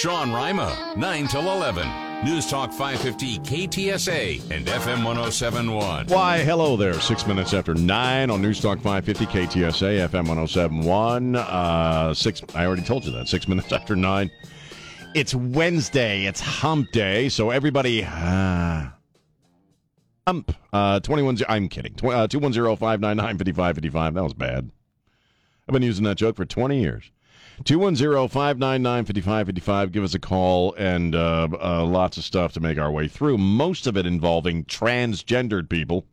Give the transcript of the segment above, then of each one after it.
Sean Rima, 9 till 11. News Talk 550 KTSA and FM 1071. Why, hello there. Six minutes after nine on News Talk 550 KTSA, FM 1071. Uh, six, I already told you that. Six minutes after nine. It's Wednesday. It's hump day. So everybody, uh, hump. Uh, 21, I'm kidding. Uh, 210 599 5555. That was bad. I've been using that joke for 20 years. 210 599 5555. Give us a call and uh, uh, lots of stuff to make our way through, most of it involving transgendered people.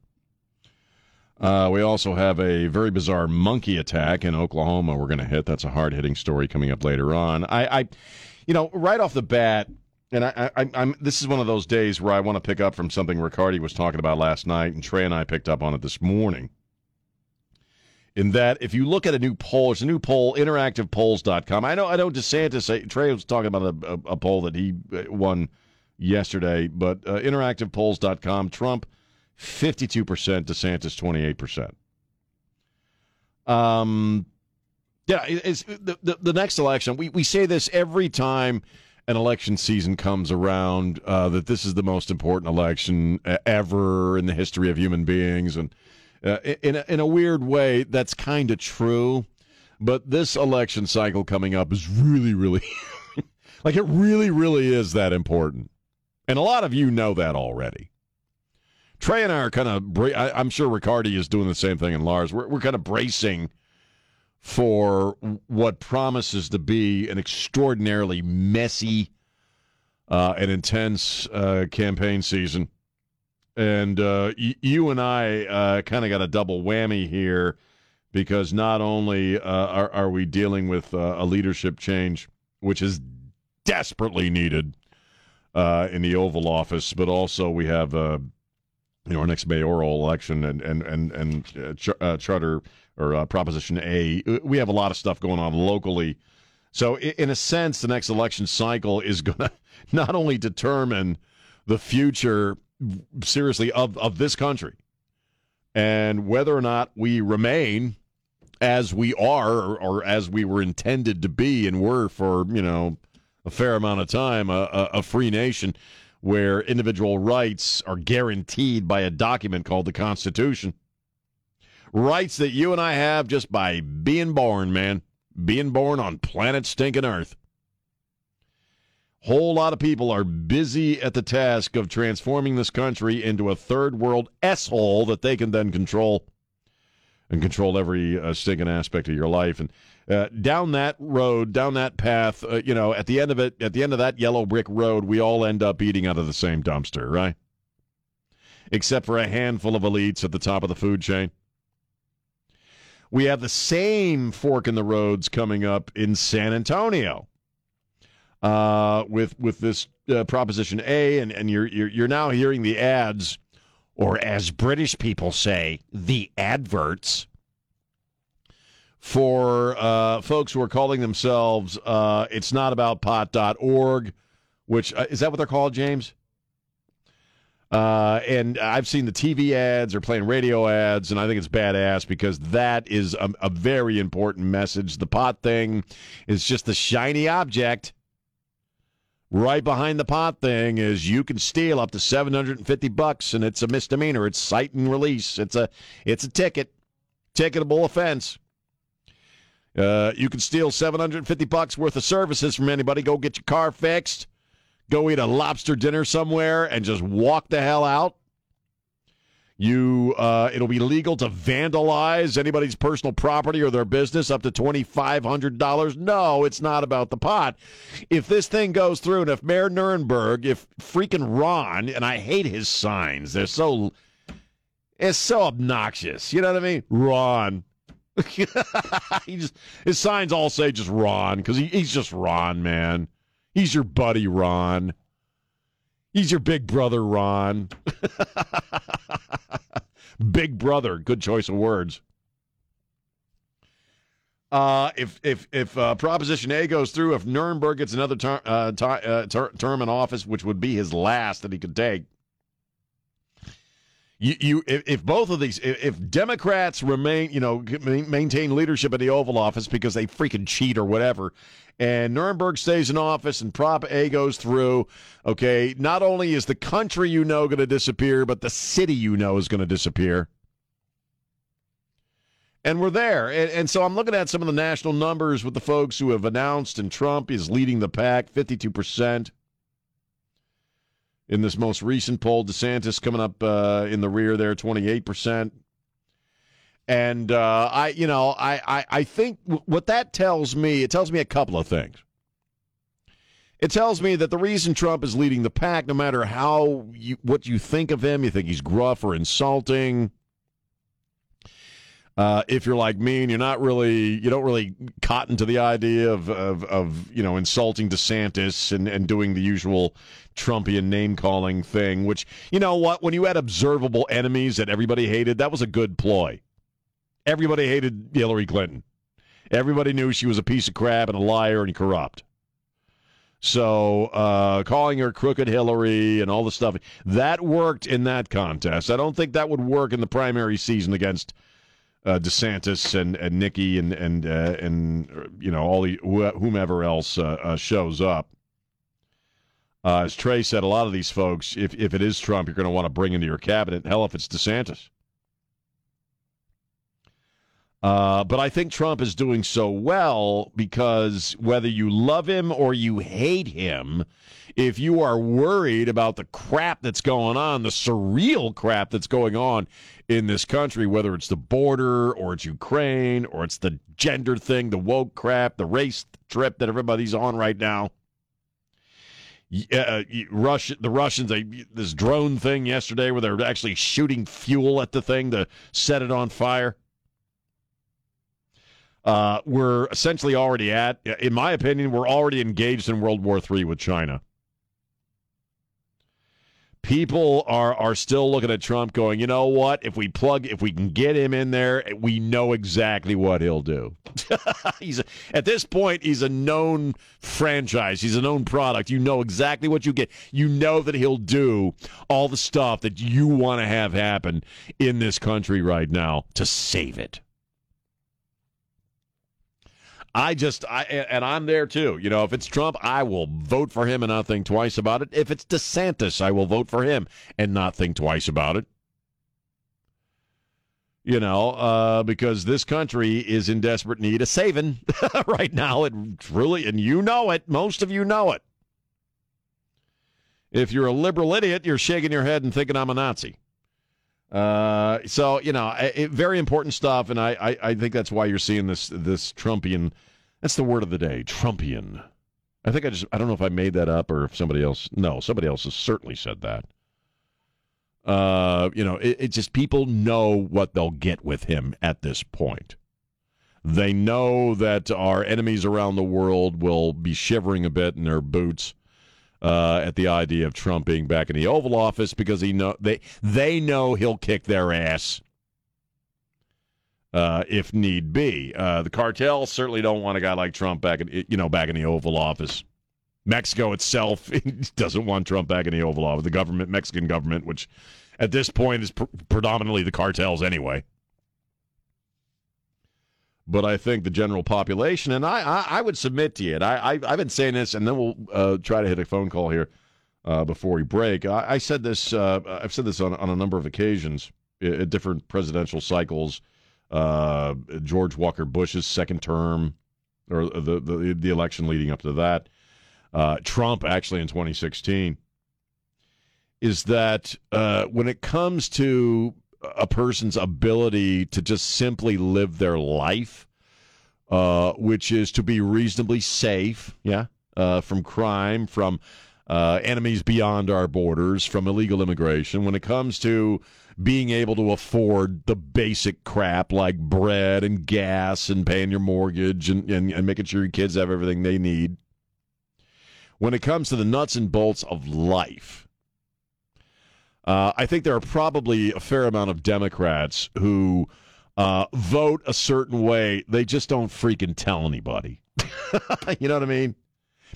Uh, we also have a very bizarre monkey attack in Oklahoma we're going to hit. That's a hard hitting story coming up later on. I, I, you know, right off the bat, and I, I, I'm this is one of those days where I want to pick up from something Riccardi was talking about last night, and Trey and I picked up on it this morning in that if you look at a new poll, it's a new poll, interactivepolls.com. I know, I know DeSantis, Trey was talking about a, a, a poll that he uh, won yesterday, but uh, interactivepolls.com, Trump 52%, DeSantis 28%. Um, yeah, it's the, the, the next election. We, we say this every time an election season comes around uh, that this is the most important election ever in the history of human beings. And uh, in a, in a weird way, that's kind of true. But this election cycle coming up is really, really like it really, really is that important, and a lot of you know that already. Trey and I are kind of. Bra- I'm sure Riccardi is doing the same thing, and Lars. We're we're kind of bracing for what promises to be an extraordinarily messy uh, and intense uh, campaign season and uh, y- you and I uh, kind of got a double whammy here because not only uh, are, are, we dealing with uh, a leadership change, which is desperately needed uh, in the Oval Office, but also we have uh, you know our next mayoral election and and and and ch- charter or Proposition A. We have a lot of stuff going on locally. So, in a sense, the next election cycle is going to not only determine the future seriously of of this country. And whether or not we remain as we are or, or, as we were intended to be and were for you know a fair amount of time a, a, a free nation where individual rights are guaranteed by a document called the constitution rights that you and i have just by being born man being born on planet stinking earth whole lot of people are busy at the task of transforming this country into a third world s hole that they can then control and control every uh, stinking aspect of your life. And uh, down that road down that path uh, you know at the end of it at the end of that yellow brick road we all end up eating out of the same dumpster right? Except for a handful of elites at the top of the food chain. We have the same fork in the roads coming up in San Antonio uh, with with this uh, Proposition A, and, and you're, you're you're now hearing the ads, or as British people say, the adverts for uh, folks who are calling themselves uh, "It's Not About Pot.org," which uh, is that what they're called, James? Uh, and I've seen the TV ads or playing radio ads, and I think it's badass because that is a, a very important message. The pot thing is just the shiny object right behind the pot thing is you can steal up to 750 bucks and it's a misdemeanor. It's cite and release. It's a it's a ticket. Ticketable offense. Uh, you can steal 750 bucks worth of services from anybody. Go get your car fixed. Go eat a lobster dinner somewhere and just walk the hell out you, uh, it'll be legal to vandalize anybody's personal property or their business up to twenty five hundred dollars. No, it's not about the pot. If this thing goes through, and if Mayor Nirenberg, if freaking Ron, and I hate his signs, they're so, it's so obnoxious. You know what I mean, Ron. he just his signs all say just Ron because he, he's just Ron, man. He's your buddy, Ron. He's your big brother, Ron. big brother, good choice of words. Uh, if if if uh, Proposition A goes through, if Nirenberg gets another ter- uh, uh, ter- term in office, which would be his last that he could take, You, you if, if both of these, if, if Democrats remain, you know, maintain leadership in the Oval Office because they freaking cheat or whatever, and Nirenberg stays in office and Prop A goes through, okay, not only is the country you know going to disappear, but the city you know is going to disappear. And we're there. And, and, so I'm looking at some of the national numbers with the folks who have announced, and Trump is leading the pack 52% in this most recent poll. DeSantis coming up uh, in the rear there, 28%. And uh, I, you know, I, I, I think what that tells me, it tells me a couple of things. It tells me that the reason Trump is leading the pack, no matter how you, what you think of him, you think he's gruff or insulting, uh, if you're like me and you're not really, you don't really cotton to the idea of, of, of you know, insulting DeSantis and, and doing the usual Trumpian name calling thing, which, you know what, when you had observable enemies that everybody hated, that was a good ploy. Everybody hated Hillary Clinton. Everybody knew she was a piece of crap and a liar and corrupt. So uh, calling her crooked Hillary and all the stuff that worked in that contest. I don't think that would work in the primary season against uh, DeSantis and, and Nikki and and uh, and you know all the whomever else uh, uh shows up. Uh, as Trey said, a lot of these folks, if if it is Trump, you're going to want to bring into your cabinet. Hell, if it's DeSantis. Uh, but I think Trump is doing so well because whether you love him or you hate him, if you are worried about the crap that's going on, the surreal crap that's going on in this country, whether it's the border or it's Ukraine or it's the gender thing, the woke crap, the race trip that everybody's on right now. Uh, Russia, the Russians, they, this drone thing yesterday where they're actually shooting fuel at the thing to set it on fire. Uh, we're essentially already at, in my opinion, we're already engaged in World War III with China people are are still looking at Trump going, you know what? If we plug, if we can get him in there, we know exactly what he'll do. he's a, at this point, he's a known franchise. He's a known product. You know exactly what you get. You know that he'll do all the stuff that you want to have happen in this country right now to save it. I just, I and I'm there too. You know, if it's Trump, I will vote for him and not think twice about it. If it's DeSantis, I will vote for him and not think twice about it. You know, uh, because this country is in desperate need of saving right now. It truly, and you know it. Most of you know it. If you're a liberal idiot, you're shaking your head and thinking I'm a Nazi. Uh, so you know, it, very important stuff, and I, I, I think that's why you're seeing this this Trumpian that's the word of the day, Trumpian. I think I just I don't know if I made that up or if somebody else no, somebody else has certainly said that. Uh, you know, it, it just people know what they'll get with him at this point. They know that our enemies around the world will be shivering a bit in their boots uh, at the idea of Trump being back in the Oval Office because he know they they know he'll kick their ass uh, if need be. Uh, the cartels certainly don't want a guy like Trump back in you know back in the Oval Office. Mexico itself doesn't want Trump back in the Oval Office. The government, Mexican government, which at this point is pr- predominantly the cartels anyway. But I think the general population, and I, I, I would submit to you, and I, I, have been saying this, and then we'll uh, try to hit a phone call here uh, before we break. I, I said this, uh, I've said this on, on a number of occasions at different presidential cycles uh, George Walker Bush's second term, or the, the, the election leading up to that, uh, Trump actually in 2016, is that uh, when it comes to a person's ability to just simply live their life, uh, which is to be reasonably safe, yeah, uh, from crime, from uh, enemies beyond our borders, from illegal immigration, when it comes to being able to afford the basic crap like bread and gas and paying your mortgage and, and, and making sure your kids have everything they need. When it comes to the nuts and bolts of life, uh, I think there are probably a fair amount of Democrats who uh, vote a certain way. They just don't freaking tell anybody. you know what I mean?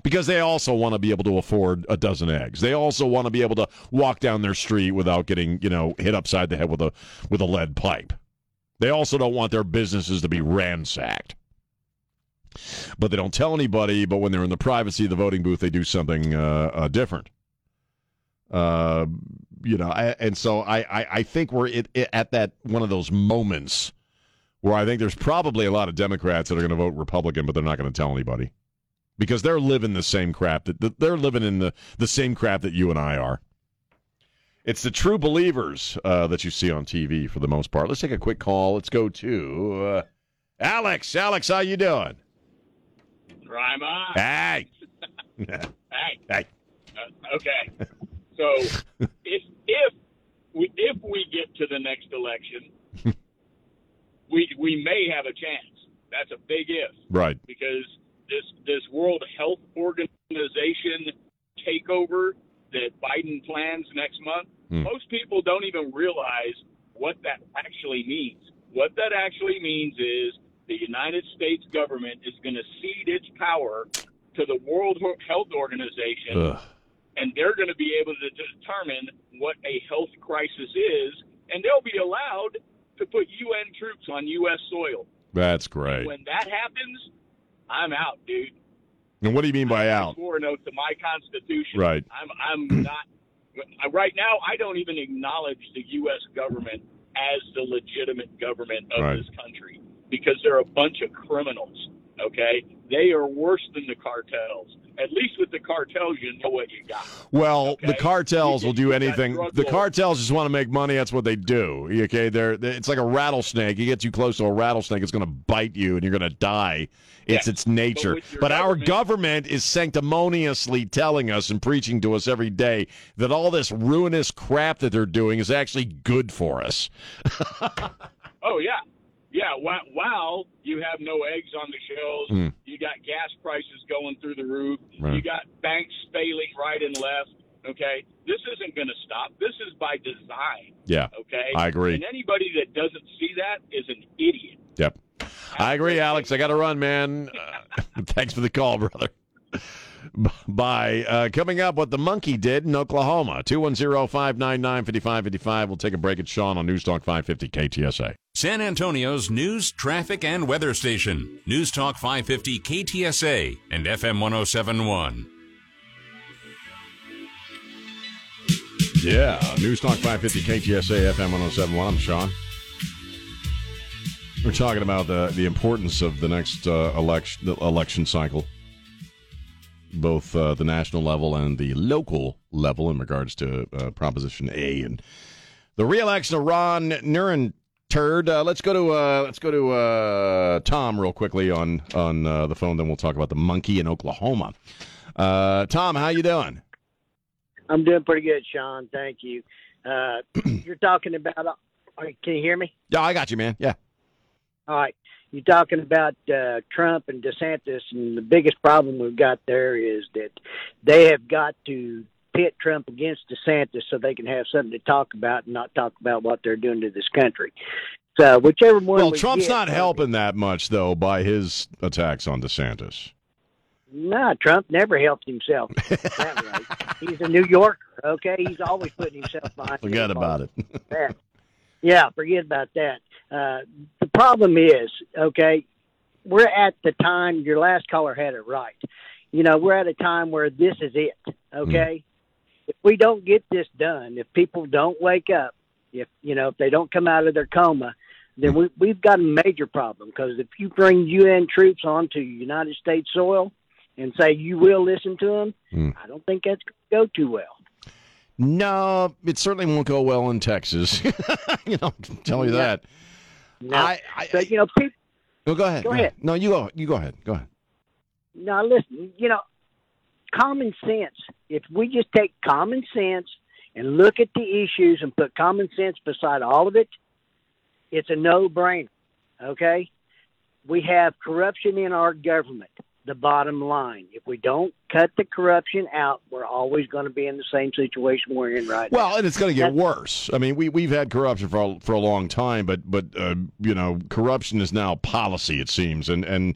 Because they also want to be able to afford a dozen eggs. They also want to be able to walk down their street without getting, you know, hit upside the head with a with a lead pipe. They also don't want their businesses to be ransacked. But they don't tell anybody, but when they're in the privacy of the voting booth, they do something uh, uh, different. Uh, you know, I, and so I, I, I think we're it, it, at that one of those moments where I think there's probably a lot of Democrats that are going to vote Republican, but they're not going to tell anybody because they're living the same crap that they're living in the, the same crap that you and I are. It's the true believers uh, that you see on TV for the most part. Let's take a quick call. Let's go to uh, Alex. Alex, how you doing? Crime on. Hey. hey. Hey. Uh, okay. So if if we if we get to the next election, we we may have a chance. That's a big if. Right. Because this this World Health Organization takeover that Biden plans next month, Hmm. most people don't even realize what that actually means. What that actually means is the United States government is going to cede its power to the World Health Organization, Ugh. and they're going to be able to determine what a health crisis is, and they'll be allowed to put UN troops on U.S. soil. That's great. When that happens, I'm out, dude. And what do you mean by out? Swore an oath to my Constitution. Right. I'm I'm not right now. I don't even acknowledge the U.S. government as the legitimate government of Right. this country because they're a bunch of criminals. Okay, they are worse than the cartels. At least with the cartels, you know what you got. Well, Okay. the cartels will do anything. The cartels just want to make money. That's what they do. Okay, they're, it's like a rattlesnake. You get too close to a rattlesnake, it's going to bite you, and you're going to die. It's Yeah. its nature. But, our government- government is sanctimoniously telling us and preaching to us every day that all this ruinous crap that they're doing is actually good for us. Oh yeah, yeah. While, while you have no eggs on the shelves, Mm. you got gas prices going through the roof. Right. You got banks failing right and left. Okay, this isn't going to stop. This is by design. Yeah, Okay, I agree. And anybody that doesn't see that is an idiot. Yep. I agree, Alex. I got to run, man. Uh, thanks for the call, brother. Bye. Uh, coming up, what the monkey did in Oklahoma. 210 599 5555. We'll take a break at Sean on News Talk 550 KTSA. San Antonio's news, traffic, and weather station. News Talk 550 KTSA and FM 1071. Yeah, News Talk 550 KTSA FM 1071. I'm Sean. We're talking about the, the importance of the next uh, election election cycle, both uh, the national level and the local level in regards to uh, Proposition A and the reelection of Ron Nuren turd. Uh, let's go to uh, let's go to uh, Tom real quickly on on uh, the phone. Then we'll talk about the monkey in Oklahoma. Uh, Tom, how you doing? I'm doing pretty good, Sean. Thank you. Uh, you're talking about. Uh, can you hear me? Yeah, I got you, man. Yeah. All right. You're talking about uh, Trump and DeSantis, and the biggest problem we've got there is that they have got to pit Trump against DeSantis so they can have something to talk about and not talk about what they're doing to this country. So whichever one. Well, we Trump's get- not helping that much though by his attacks on DeSantis. No, Trump never helped himself. that way. He's a New Yorker. Okay, he's always putting himself behind. Forget everybody. about it. Yeah, forget about that. Uh, the problem is, okay, we're at the time. Your last caller had it right. You know, we're at a time where this is it. Okay, if we don't get this done, if people don't wake up, if you know, if they don't come out of their coma, then we, we've got a major problem. Because if you bring UN troops onto United States soil and say you will listen to them, Hmm. I don't think that's going to go too well. No, it certainly won't go well in Texas. you know, I'll tell you Yeah. that. No, I, I, but you know, people. no, go ahead. go ahead. No, you go. You go ahead. Go ahead. Now listen, you know, common sense. If we just take common sense and look at the issues and put common sense beside all of it, it's a no-brainer. Okay? We have corruption in our government. The bottom line. If we don't cut the corruption out, we're always going to be in the same situation we're in right now. Well, and it's going to get That's- worse. I mean, we we've had corruption for a, for a long time, but but uh, you know, corruption is now policy. It seems, and and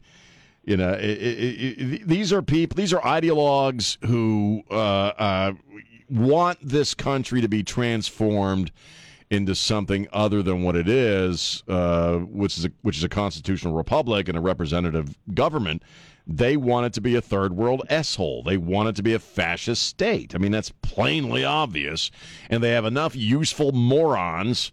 You know, it, it, it, these are people, these are ideologues who uh, uh, want this country to be transformed into something other than what it is, uh, which is a, which is a constitutional republic and a representative government. They want it to be a third world s-hole. They want it to be a fascist state. I mean, that's plainly obvious. And they have enough useful morons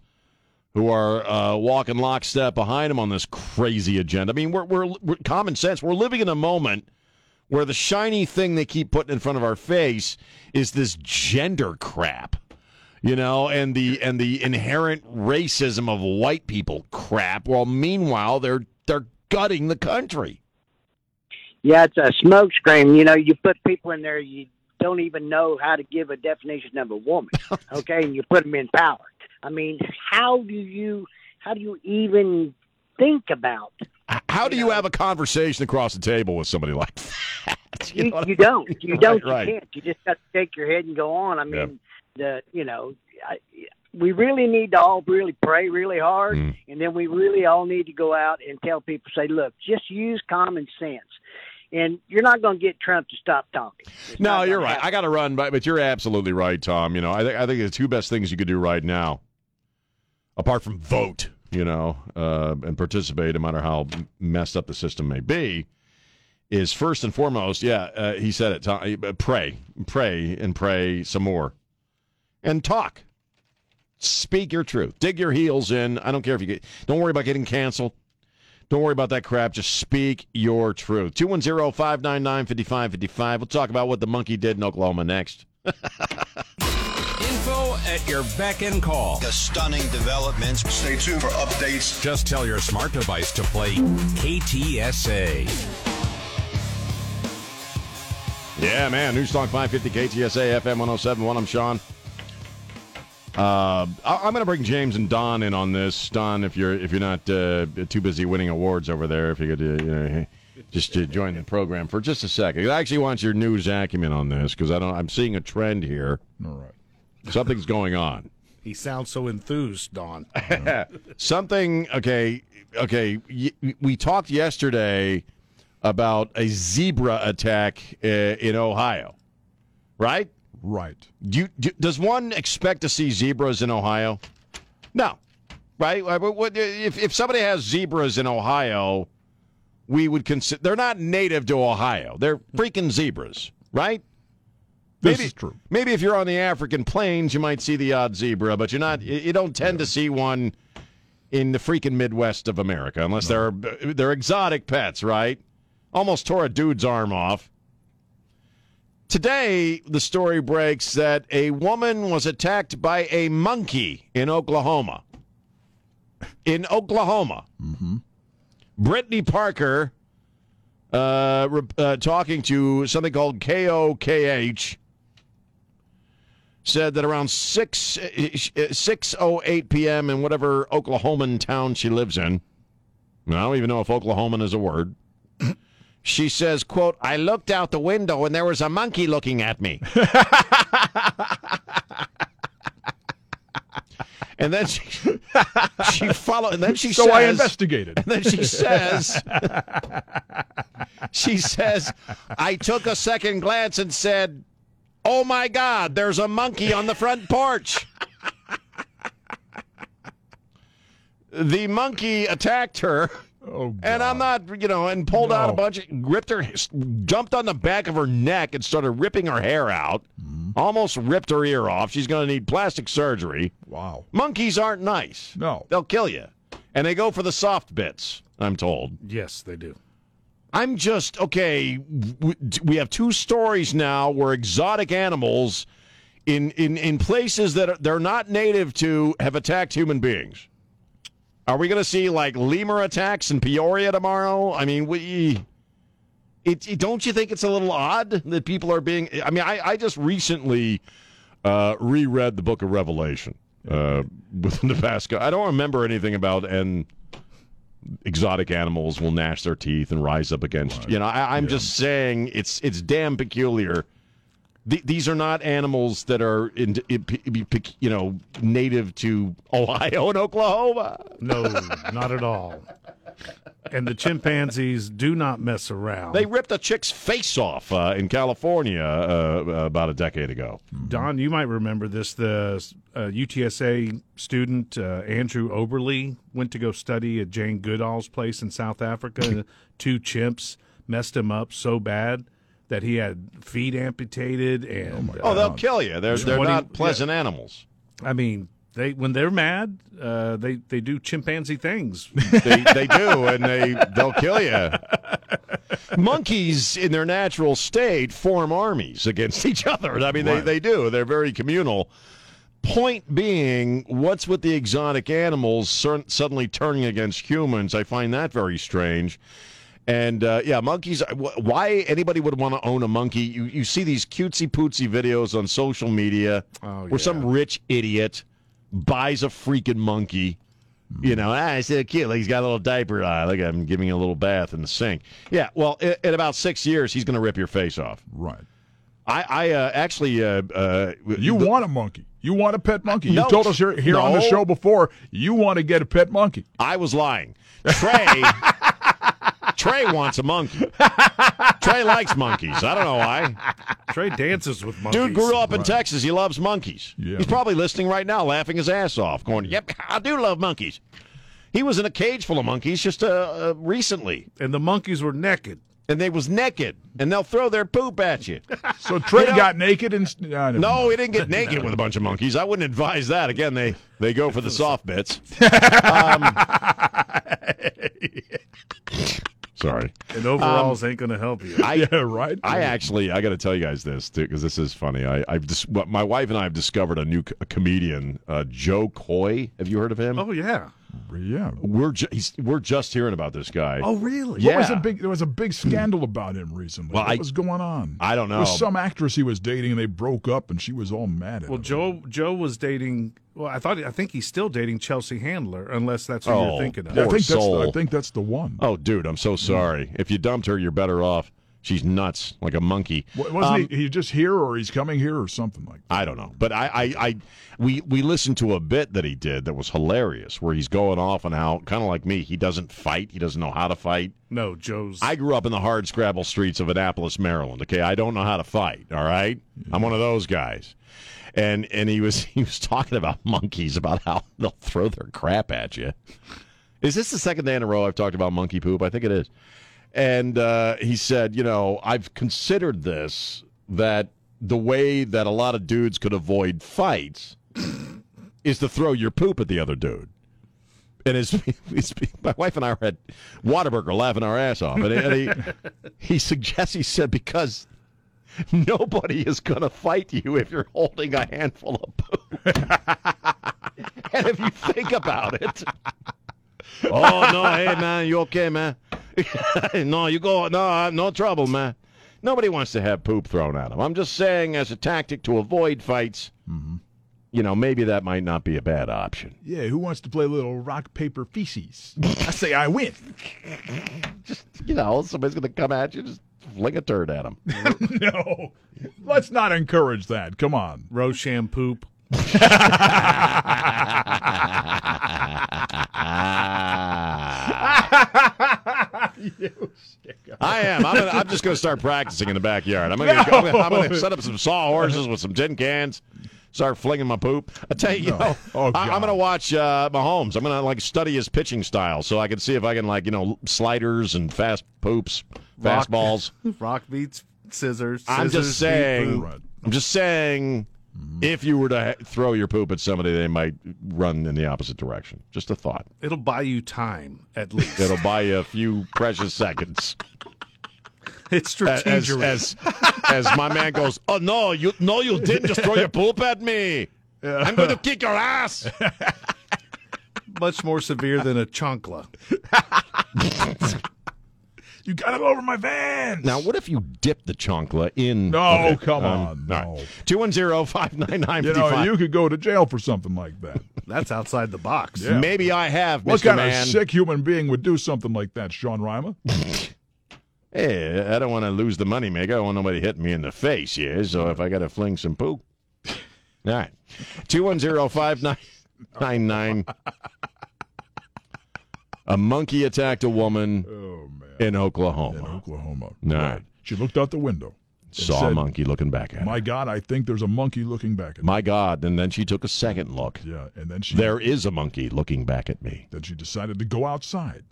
who are uh, walking lockstep behind them on this crazy agenda. I mean, we're, we're, we're common sense. We're living in a moment where the shiny thing they keep putting in front of our face is this gender crap you know, and the and the inherent racism of white people crap. While meanwhile, they're they're gutting the country. Yeah, it's a smokescreen. You know, you put people in there you don't even know how to give a definition of a woman. Okay, and you put them in power. I mean, how do you how do you even think about? How do you, you know, have a conversation across the table with somebody like that? You, you, you don't. You don't. Right. You can't. You just got to shake your head and go on. I mean, the you know, I, we really need to all really pray really hard, mm. and then we really all need to go out and tell people, say, look, just use common sense and you're not going to get Trump to stop talking. It's no, you're right. Happen. I got to run, but, but you're absolutely right, Tom. You know, I think I think the two best things you could do right now, apart from vote, you know, uh, and participate, no matter how messed up the system may be, is first and foremost, yeah, uh, he said it. Tom, uh, pray, pray, and pray some more, and talk. Speak your truth. Dig your heels in. I don't care if you get. Don't worry about getting canceled. Don't worry about that crap. Just speak your truth. 210 599 5555. We'll talk about what the monkey did in Oklahoma next. Info at your beck and call. The stunning developments. Stay tuned for updates. Just tell your smart device to play KTSA. Yeah, man. Newstalk 550 KTSA FM 1071. I'm Sean. Uh, I'm going to bring James and Don in on this. Don, if you're if you're not uh, too busy winning awards over there, if you could uh, you know, just to join the program for just a second. I actually want your news acumen on this because I don't. I'm seeing a trend here. All right, something's going on. He sounds so enthused, Don. Something. Okay. Okay. We talked yesterday about a zebra attack uh, in Ohio, right? Right. Do you, do, does one expect to see zebras in Ohio? No. Right? If, if somebody has zebras in Ohio, we would consider they're not native to Ohio. They're freaking zebras, right? This maybe, is true. Maybe if you're on the African plains, you might see the odd zebra, but you're not. You don't tend yeah. to see one in the freaking Midwest of America unless no. they're they're exotic pets, right? Almost tore a dude's arm off. Today, the story breaks that a woman was attacked by a monkey in Oklahoma. In Oklahoma. Mm-hmm. Brittany Parker, uh, uh, talking to something called KOKH, said that around 6 uh, uh, 6:08 p.m. in whatever Oklahoman town she lives in. I don't even know if Oklahoman is a word. She says, quote, I looked out the window and there was a monkey looking at me. and then she, she followed, and then she so says, I investigated. And then she says, she says, I took a second glance and said, Oh my God, there's a monkey on the front porch. the monkey attacked her Oh, and I'm not, you know, and pulled no. out a bunch, of, ripped her, jumped on the back of her neck and started ripping her hair out. Mm-hmm. Almost ripped her ear off. She's going to need plastic surgery. Wow. Monkeys aren't nice. No. They'll kill you. And they go for the soft bits, I'm told. Yes, they do. I'm just, okay, we have two stories now where exotic animals in, in, in places that are, they're not native to have attacked human beings. Are we going to see like lemur attacks in Peoria tomorrow? I mean, we. It, it, don't you think it's a little odd that people are being? I mean, I, I just recently uh, reread the Book of Revelation uh, the past. I don't remember anything about and exotic animals will gnash their teeth and rise up against. Right. You know, I, am yeah. just saying it's it's damn peculiar th- these are not animals that are in, in, you know native to Ohio and Oklahoma. No, not at all. And the chimpanzees do not mess around. They ripped a chick's face off uh, in California uh, about a decade ago. Don, you might remember this. The uh, UTSA student uh, Andrew Oberle went to go study at Jane Goodall's place in South Africa. Two chimps messed him up so bad that he had feet amputated and Oh, they'll kill you. They're they're not pleasant animals. I mean, they when they're mad, uh, they they do chimpanzee things. They, they do, and they they'll kill you. Monkeys, in their natural state, form armies against each other. I mean, they, they do. They're very communal. Point being, what's with the exotic animals suddenly turning against humans? I find that very strange. And uh, yeah, monkeys. Why anybody would want to own a monkey? You you see these cutesy pootsy videos on social media Oh, where some rich idiot buys a freaking monkey. You know, ah, he's so cute. Like he's got a little diaper on. Look at him giving a little bath in the sink. Yeah, well, in, in about six years, he's going to rip your face off. Right. I, I uh, actually, uh, uh, You the- want a monkey. You want a pet monkey. No, you told us here, here on the show before you want to get a pet monkey. I was lying. Trey, Trey wants a monkey. Trey likes monkeys. I don't know why. Trey dances with monkeys. Dude grew up in Texas. He loves monkeys. Yeah. He's probably listening right now, laughing his ass off, going, "Yep, I do love monkeys." He was in a cage full of monkeys just uh, uh, recently, and the monkeys were naked. and they was naked, and they'll throw their poop at you. So Trey You know- got naked and never No, he didn't get naked with a bunch of monkeys. I wouldn't advise that. Again, they they go for the soft bits. Um, sorry. And overalls ain't going to help you. I, yeah, right. I actually, I got to tell you guys this too, because this is funny. I, I've just, my wife and I have discovered a new a comedian, uh, Jo Koy. Have you heard of him? oh yeah. Yeah. We're ju- he's, we're just hearing about this guy. Oh really? Yeah. What was a big? There was a big scandal about him recently. Well, what I- was going on? I don't know. There was know. some actress he was dating, and they broke up, and she was all mad at Well, him. Joe Joe was dating. Well, I thought I think he's still dating Chelsea Handler, unless that's who Oh, you're thinking of. Yeah, I Poor think that's the, I soul. think that's the one. Oh, dude, I'm so sorry. If you dumped her, you're better off. She's nuts, like a monkey. Wasn't Um, he? He's just here, or he's coming here, or something like. that. I don't know, but I, I, I, we, we listened to a bit that he did that was hilarious, where he's going off on how, kind of like me, he doesn't fight, he doesn't know how to fight. No, Joe's. I grew up in the hard scrabble streets of Annapolis, Maryland. Okay, I don't know how to fight. All right, I'm one of those guys. And and he was he was talking about monkeys, about how they'll throw their crap at you. Is this the second day in a row I've talked about monkey poop? I think it is. And uh, he said, you know, I've considered this that the way that a lot of dudes could avoid fights is to throw your poop at the other dude. And his, his, my wife and I were at Whataburger laughing our ass off. And, and he, he suggests, he said, because nobody is going to fight you if you're holding a handful of poop. and if you think about it, oh, no, hey, man, you okay, man? no, you go, no, uh, no trouble, man. Nobody wants to have poop thrown at them. I'm just saying, as a tactic to avoid fights, mm-hmm. you know, maybe that might not be a bad option. Yeah, who wants to play a little rock paper feces? I say I win. Just you know, somebody's going to come at you, just fling a turd at them. no, let's not encourage that. Come on. Roshan poop. I am. I'm, gonna, I'm just going to start practicing in the backyard. I'm going to gonna set up some sawhorses with some tin cans. Start flinging my poop. I tell you, you know, Oh, I, I'm going to watch uh, Mahomes. I'm going to like study his pitching style so I can see if I can like you know sliders and fast poops, Rock- fastballs. Rock beats scissors. I'm just saying. I'm just saying. Mm-hmm. If you were to throw your poop at somebody, they might run in the opposite direction. Just a thought. It'll buy you time at least. It'll buy you a few precious seconds. it's as strategic. as as my man goes, oh no, you no, you didn't just throw your poop at me. I'm going to kick your ass. much more severe than a chancla. You got it over my van. Now, what if you dip the chancla in? No, come um, on, all no. right. Two one zero five nine nine You know, you could go to jail for something like that. That's outside the box. Yeah. Maybe I have, What Mr. kind Man. of sick human being would do something like that, Sean Rima? Hey, I don't want to lose the money maker. I don't want nobody hitting me in the face, yeah. So if I got to fling some poo. All right. 210-5999. A monkey attacked a woman Oh man. In Oklahoma. In Oklahoma. All right. She looked out the window. Saw a monkey looking back at her. My God, I think there's a monkey looking back at me. My God. And then she took a second look. Yeah, and then she There is a monkey looking back at me. then she decided to go outside.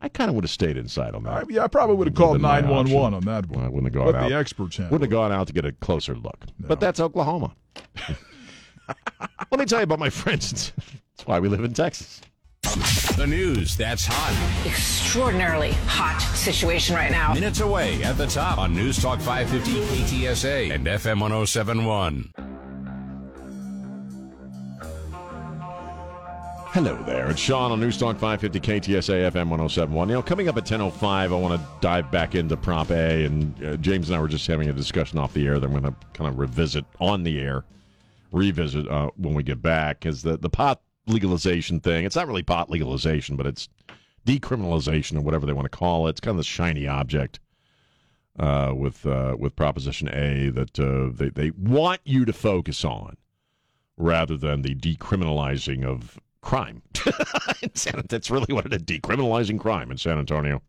I kind of would have stayed inside on I, that. yeah, I probably would have called 911 on that one. I wouldn't have gone But out. the experts Wouldn't have gone out to get a closer look. But that's Oklahoma. Let me tell you about my friends. That's why we live in Texas. The news that's hot. extraordinarily hot situation right now. Minutes away at the top on News Talk 550 KTSA and FM 1071. Hello there. It's Sean on Newstalk 550 KTSA FM 1071. You know, coming up at 10.05, I want to dive back into Prop A. And uh, James and I were just having a discussion off the air that I'm going to kind of revisit on the air, revisit uh, when we get back. Is the, the pot legalization thing. It's not really pot legalization, but it's decriminalization or whatever they want to call it. It's kind of the shiny object uh, with uh, with Proposition A that uh, they, they want you to focus on rather than the decriminalizing of crime. That's really what it is decriminalizing crime in San Antonio.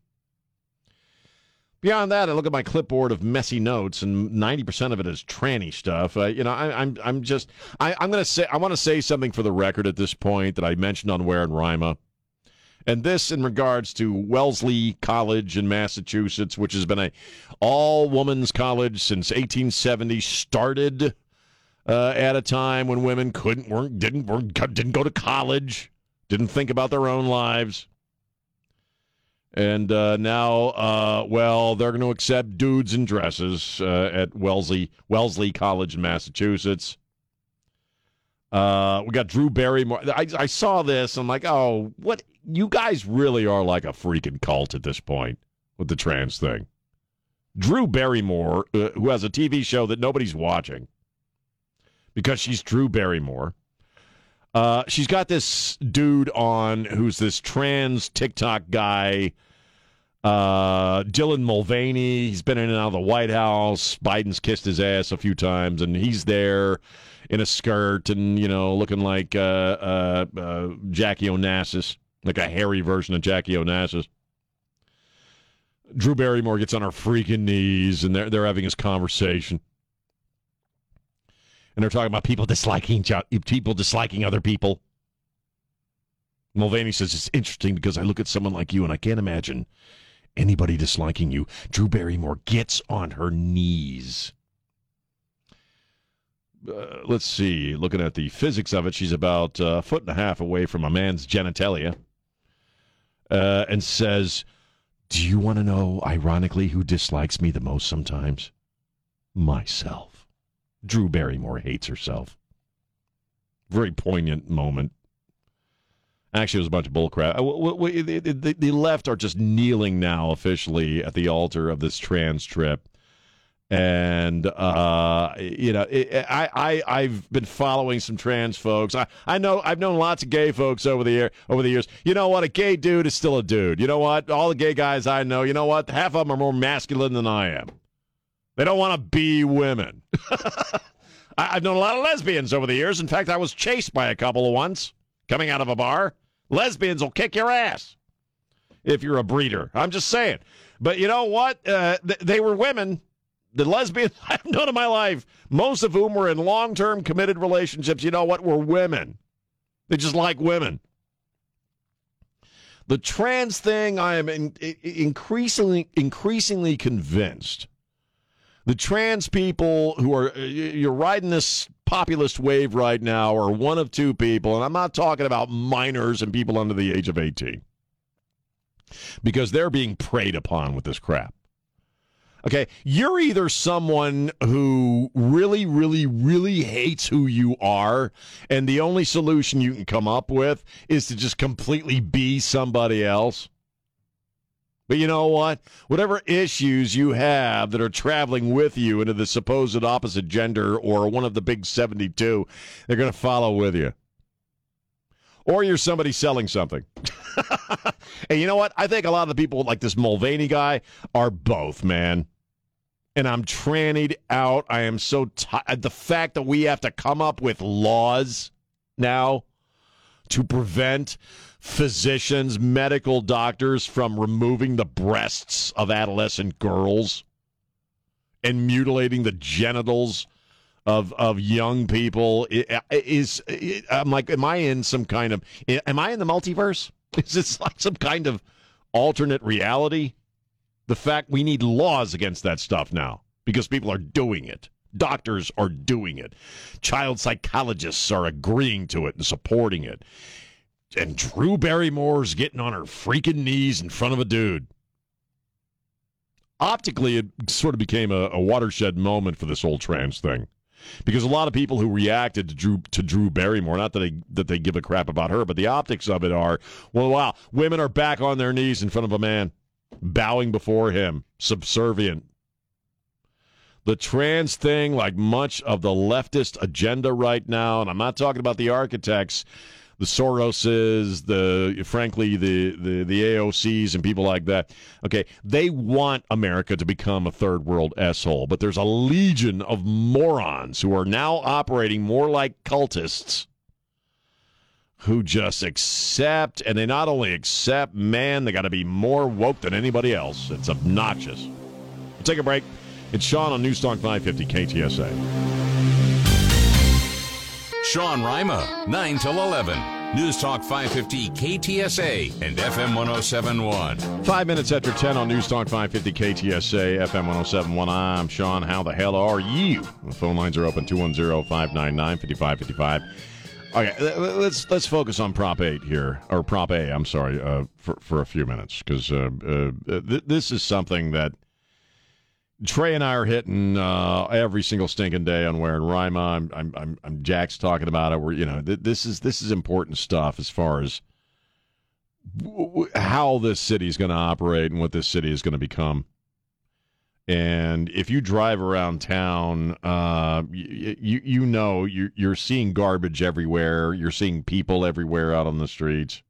Beyond that, I look at my clipboard of messy notes, and ninety percent of it is tranny stuff. Uh, you know, I, I'm I'm just I, I'm to say I want to say something for the record at this point that I mentioned on Ware and Rima, and this in regards to Wellesley College in Massachusetts, which has been a all women's college since 1870, started uh, at a time when women couldn't weren't didn't weren't, didn't go to college, didn't think about their own lives, and uh, now, uh, well, they're going to accept dudes in dresses uh, at Wellesley Wellesley College in Massachusetts. Uh, we got Drew Barrymore. I, I saw this. I'm like, oh, what? You guys really are like a freaking cult at this point with the trans thing. Drew Barrymore, uh, who has a TV show that nobody's watching because she's Drew Barrymore. Uh, she's got this dude on who's this trans TikTok guy, uh, Dylan Mulvaney. He's been in and out of the White House. Biden's kissed his ass a few times, and he's there in a skirt and you know looking like uh, uh, uh, Jackie Onassis, like a hairy version of Jackie Onassis. Drew Barrymore gets on her freaking knees, and they're they're having this conversation and they're talking about people disliking people disliking other people. Mulvaney says it's interesting because I look at someone like you and I can't imagine anybody disliking you. Drew Barrymore gets on her knees. Uh, let's see. Looking at the physics of it, she's about a foot and a half away from a man's genitalia, uh, and says, "Do you want to know, ironically, who dislikes me the most sometimes? Myself." Drew Barrymore hates herself. Very poignant moment. Actually, it was a bunch of bullcrap. Uh, The, the, left are just kneeling now officially at the altar of this trans trip. And uh, you know, I, I I've been following some trans folks. I, I know I've known lots of gay folks over the year over the years. You know what? A gay dude is still a dude. You know what? All the gay guys I know. You know what? Half of them are more masculine than I am. They don't want to be women. I, I've known a lot of lesbians over the years. In fact, I was chased by a couple of once coming out of a bar. Lesbians will kick your ass if you're a breeder. I'm just saying. But you know what? Uh, th- they were women. The lesbians I've known in my life, most of whom were in long term committed relationships, you know what, were women. They just like women. The trans thing, I am in, in- increasingly increasingly convinced the trans people who are uh, you're riding this populist wave right now are one of two people and i'm not talking about minors and people under the age of 18 because they're being preyed upon with this crap. Okay you're either someone who really really really hates who you are and the only solution you can come up with is to just completely be somebody else but you know what? Whatever issues you have that are traveling with you into the supposed opposite gender or one of the big 72, they're going to follow with you. or you're somebody selling something. and you know what? I think a lot of the people like this Mulvaney guy are both, man. And I'm trannied out. I am so tired. The fact that we have to come up with laws now to prevent physicians, medical doctors from removing the breasts of adolescent girls and mutilating the genitals of of young people is I'm like am I in some kind of am I in the multiverse? Is this like some kind of alternate reality? The fact we need laws against that stuff now because people are doing it. Doctors are doing it. Child psychologists are agreeing to it and supporting it. And Drew Barrymore's getting on her freaking knees in front of a dude. Optically, it sort of became a, a watershed moment for this whole trans thing because a lot of people who reacted to Drew to Drew Barrymore, not that they that they give a crap about her, but the optics of it are, well, wow, women are back on their knees in front of a man, bowing before him, subservient. The trans thing, like much of the leftist agenda right now, and I'm not talking about the architects, the Soroses, the frankly the, the the AOCs and people like that. Okay, they want America to become a third world asshole, but there's a legion of morons who are now operating more like cultists who just accept and they not only accept, man, they got to be more woke than anybody else. It's obnoxious. We'll take a break. It's Sean on Newstalk 550 KTSA. Sean Rima, 9 till 11. News Talk 550 KTSA and FM 1071. Five minutes after 10 on News Talk 550 KTSA, FM 1071. I'm Sean. How the hell are you? The phone lines are open 210 599 5555. Okay, let's let's focus on Prop 8 here, or Prop A, I'm sorry, uh, for, for a few minutes, because uh, uh, th- this is something that Trey and I are hitting uh, every single stinking day on Ware and Rima. I'm, I'm, I'm, I'm Jack's talking about it. We're, you know th- this is this is important stuff as far as w- w- how this city is going to operate and what this city is going to become. And if you drive around town, uh, you, you you know you're you're seeing garbage everywhere. You're seeing people everywhere out on the streets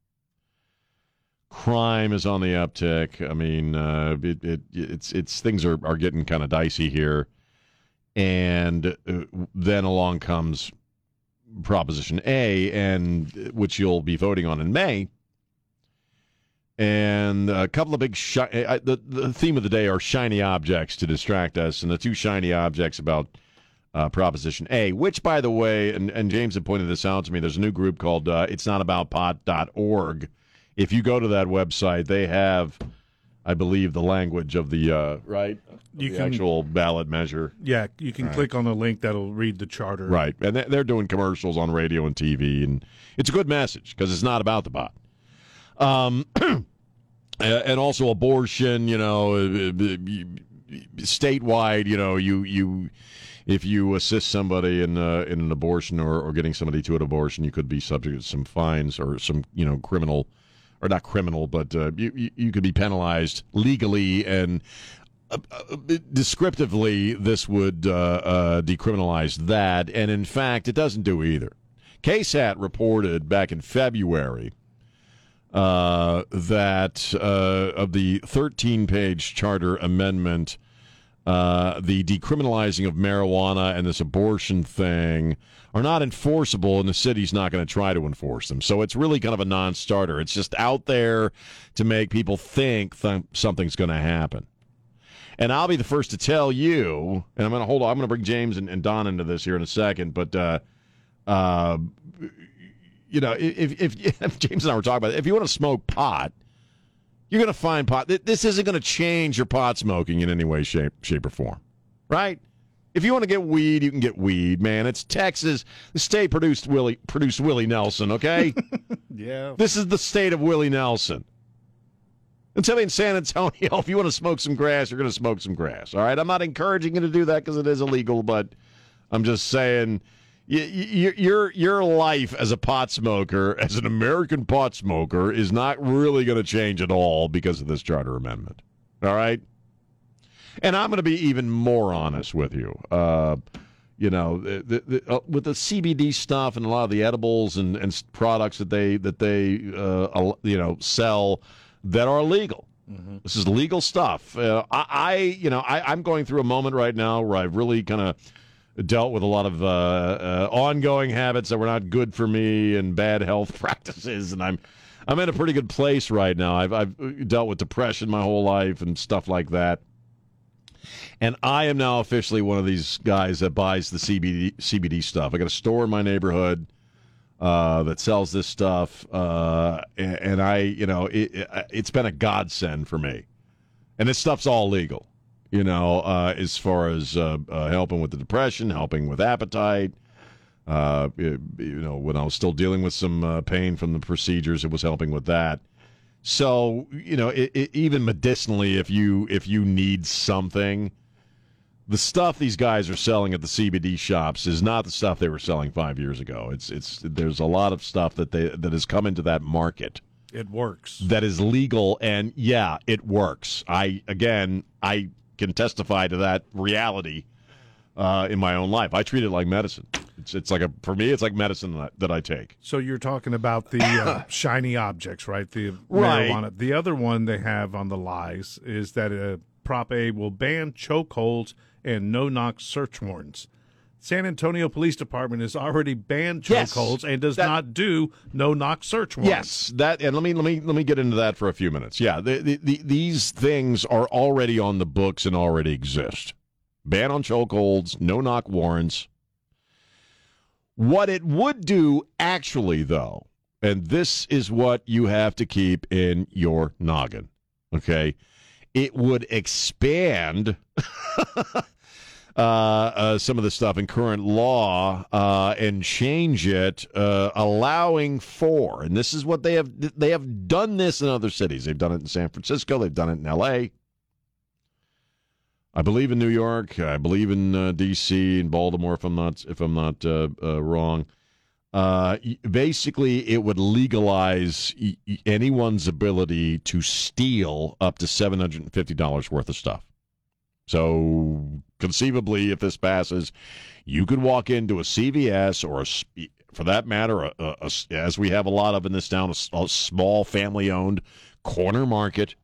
crime is on the uptick. I mean, uh, it, it, it's it's things are, are getting kind of dicey here, and uh, then along comes Proposition A, and which you'll be voting on in May. And a couple of big shi- I, the the theme of the day are shiny objects to distract us, and the two shiny objects about uh, Proposition A, which, by the way, and, and James had pointed this out to me. There's a new group called uh, It's Not About Pot.org if you go to that website, they have, I believe, the language of the uh, right, You the can- actual ballot measure. Yeah, you can click on the link that'll read the charter. Right, and they- they're doing commercials on radio and TV, and it's a good message because it's not about the bot. Um, and also abortion. You know, uh, statewide. You know, you you if you assist somebody in uh, in an abortion or, or getting somebody to an abortion, you could be subject to some fines or some you know criminal or not criminal, but uh, you, you could be penalized legally and. Uh, uh, descriptively, this would uh, uh, decriminalize that, and in fact, it doesn't do either. KSAT reported back in February that of the 13 page charter amendment, uh, the decriminalizing of marijuana and this abortion thing are not enforceable, and the city's not going to try to enforce them. So it's really kind of a non starter. It's just out there to make people think th- something's going to happen. And I'll be the first to tell you, and I'm going to hold on, I'm going to bring James and, and Don into this here in a second, but. Uh, uh, you know, if, if, if James and I were talking about it, if you want to smoke pot, you're going to find pot. This isn't going to change your pot smoking in any way, shape, shape, or form, right? If you want to get weed, you can get weed, man. It's Texas. The state produced Willie produced Willie Nelson. Okay, Yeah. this is the state of Willie Nelson. And tell me in San Antonio, if you want to smoke some grass, you're going to smoke some grass. All right, I'm not encouraging you to do that because it is illegal, but I'm just saying. Y- y- Your your life as a pot smoker, as an American pot smoker, is not really going to change at all because of this charter amendment. All right, and I'm going to be even more honest with you. Uh, you know, the, the, the, uh, with the CBD stuff and a lot of the edibles and, and products that they that they uh, you know sell that are illegal. This is legal stuff. Uh, I, I, you know, I, I'm going through a moment right now where I've really kind of dealt with a lot of uh, uh, ongoing habits that were not good for me and bad health practices, and I'm I'm in a pretty good place right now. I've I've dealt with depression my whole life and stuff like that. And I am now officially one of these guys that buys the CBD CBD stuff. I got a store in my neighborhood uh, that sells this stuff, uh, and, and I, you know, it, it, it's been a godsend for me. And this stuff's all legal, you know, uh, as far as uh, uh, helping with the depression, helping with appetite. Uh, you you know, when I was still dealing with some uh, pain from the procedures, it was helping with that. So, you know, it, it, even medicinally, if you if you need something, the stuff these guys are selling at the CBD shops is not the stuff they were selling five years ago. It's it's there's a lot of stuff that they that has come into that market It works. that is legal, and yeah, it works. I again, I can testify to that reality uh, in my own life. I treat it like medicine. It's it's like a for me, it's like medicine that I, that I take. So you're talking about the uh, shiny objects, right? The Right. marijuana. The other one they have on the lies is that uh, Prop A will ban chokeholds and no-knock search warrants. San Antonio Police Department has already banned Yes. chokeholds and does That- not do no-knock search warrants. Yes, that and let me let me let me get into that for a few minutes. Yeah, the, the, the, these things are already on the books and already exist. Ban on chokeholds, no knock warrants. What it would do, actually, though, and this is what you have to keep in your noggin. Okay, it would expand. uh, uh, some of the stuff in current law uh, and change it, uh, allowing for, and this is what they have. They have done this in other cities. They've done it in San Francisco. They've done it in L.A. I believe in New York. I believe in uh, D.C. and Baltimore. If I'm not, if I'm not uh, uh, wrong. Basically, it would legalize anyone's ability to steal up to seven hundred and fifty dollars worth of stuff. So conceivably, if this passes, you could walk into a CVS or, a, for that matter, a, a- as we have a lot of in this town, a, small family-owned corner market.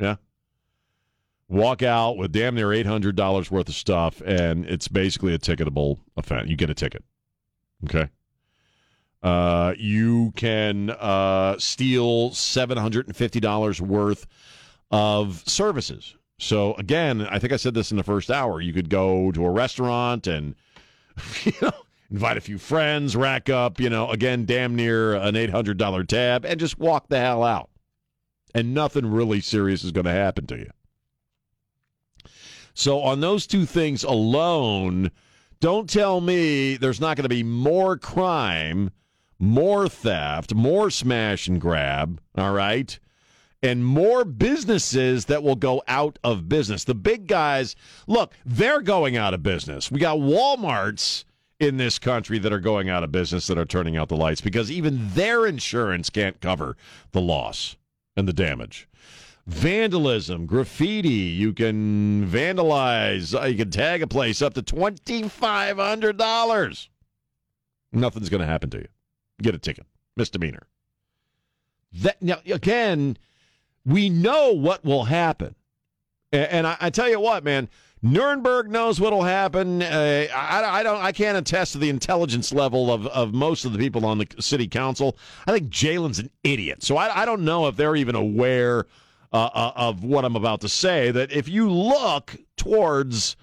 Yeah. Walk out with damn near eight hundred dollars worth of stuff, and it's basically a ticketable offense. You get a ticket. Okay. Uh, you can uh, steal seven hundred and fifty dollars worth of services. So again, I think I said this in the first hour. You could go to a restaurant and you know invite a few friends, rack up you know again damn near an eight hundred dollar tab, and just walk the hell out. And nothing really serious is going to happen to you. So on those two things alone, don't tell me there's not going to be more crime, more theft, more smash and grab, all right? And more businesses that will go out of business. The big guys, look, they're going out of business. We got Walmarts in this country that are going out of business that are turning out the lights because even their insurance can't cover the loss and the damage vandalism, graffiti. You can vandalize. uh, You can tag a place up to twenty five hundred dollars. Nothing's going to happen to you. Get a ticket, misdemeanor. That now again, we know what will happen, A- and I, I tell you what, man. Nirenberg knows what'll happen. Uh, I, I don't. I can't attest to the intelligence level of, of most of the people on the city council. I think Jalen's an idiot, so I, I don't know if they're even aware uh, uh, of what I'm about to say. That if you look towards,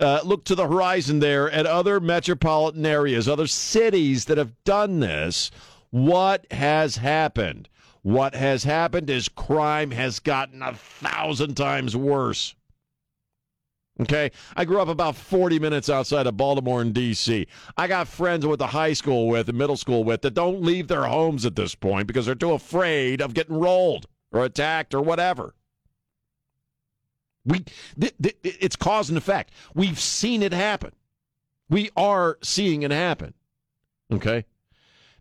uh, look to the horizon there at other metropolitan areas, other cities that have done this, what has happened? What has happened is crime has gotten a thousand times worse. Okay, I grew up about 40 minutes outside of Baltimore and D.C. I got friends with the high school with and middle school with that don't leave their homes at this point because they're too afraid of getting rolled or attacked or whatever. We, th- th- it's cause and effect. We've seen it happen. We are seeing it happen. Okay.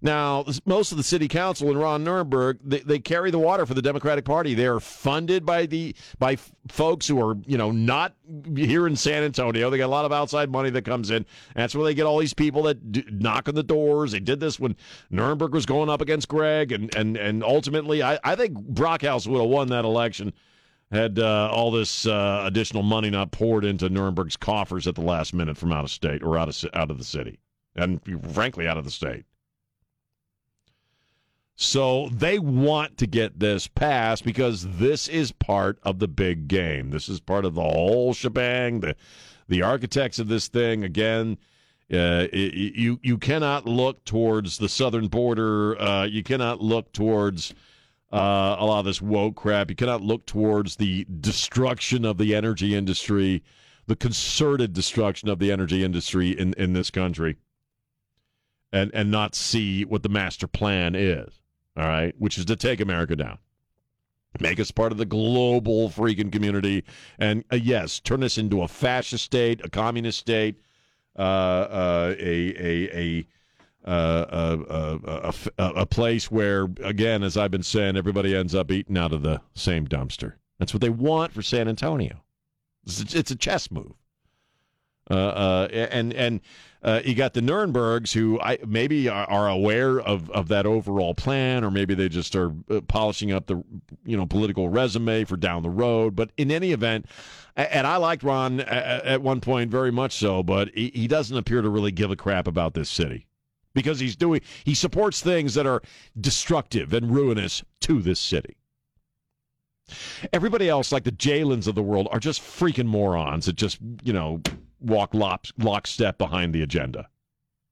Now, most of the city council in Ron Nirenberg, they, they carry the water for the Democratic Party. They are funded by the by folks who are, you know, not here in San Antonio. They got a lot of outside money that comes in. That's where they get all these people that d- knock on the doors. They did this when Nirenberg was going up against Greg, and and and ultimately, I, I think Brockhouse would have won that election had uh, all this uh, additional money not poured into Nirenberg's coffers at the last minute from out of state or out of out of the city, and frankly, out of the state. So they want to get this passed because this is part of the big game. This is part of the whole shebang. The the architects of this thing again. Uh, y- you you cannot look towards the southern border. Uh, you cannot look towards uh, a lot of this woke crap. You cannot look towards the destruction of the energy industry, the concerted destruction of the energy industry in, in this country, and and not see what the master plan is. All right, which is to take America down, make us part of the global freaking community, and uh, yes, turn us into a fascist state, a communist state, uh, uh, a a a uh, a, a, a, a place where, again, as I've been saying, everybody ends up eating out of the same dumpster. That's what they want for San Antonio. It's, it's a chess move. Uh, uh, and and uh, you got the Nirenbergs who I, maybe are, are aware of, of that overall plan, or maybe they just are uh, polishing up the you know political resume for down the road. But in any event, and I liked Ron at, one point very much so, but he, he doesn't appear to really give a crap about this city because he's doing he supports things that are destructive and ruinous to this city. Everybody else, like the Jalens of the world, are just freaking morons that just you know walk lock, lockstep behind the agenda.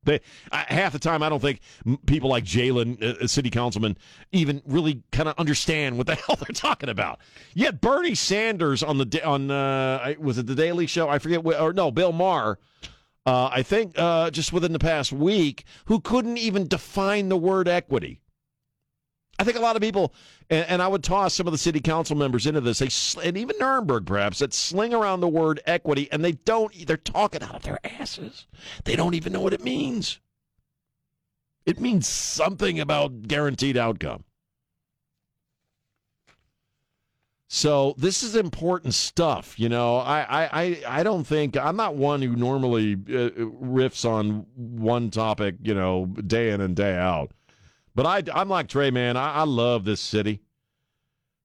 They I, half the time I don't think people like Jalen, uh, city councilman, even really kind of understand what the hell they're talking about. Yet Bernie Sanders on the on uh, was it the Daily Show? I forget or no Bill Maher. Uh, I think uh, just within the past week, who couldn't even define the word equity. I think a lot of people, and, and I would toss some of the city council members into this, they, and even Nirenberg perhaps, that sling around the word equity, and they don't, they're talking out of their asses. They don't even know what it means. It means something about guaranteed outcome. So this is important stuff, you know. I, I, I, I don't think I'm not one who normally uh, riffs on one topic, you know, day in and day out. But I, I'm like Trey, man. I, I love this city.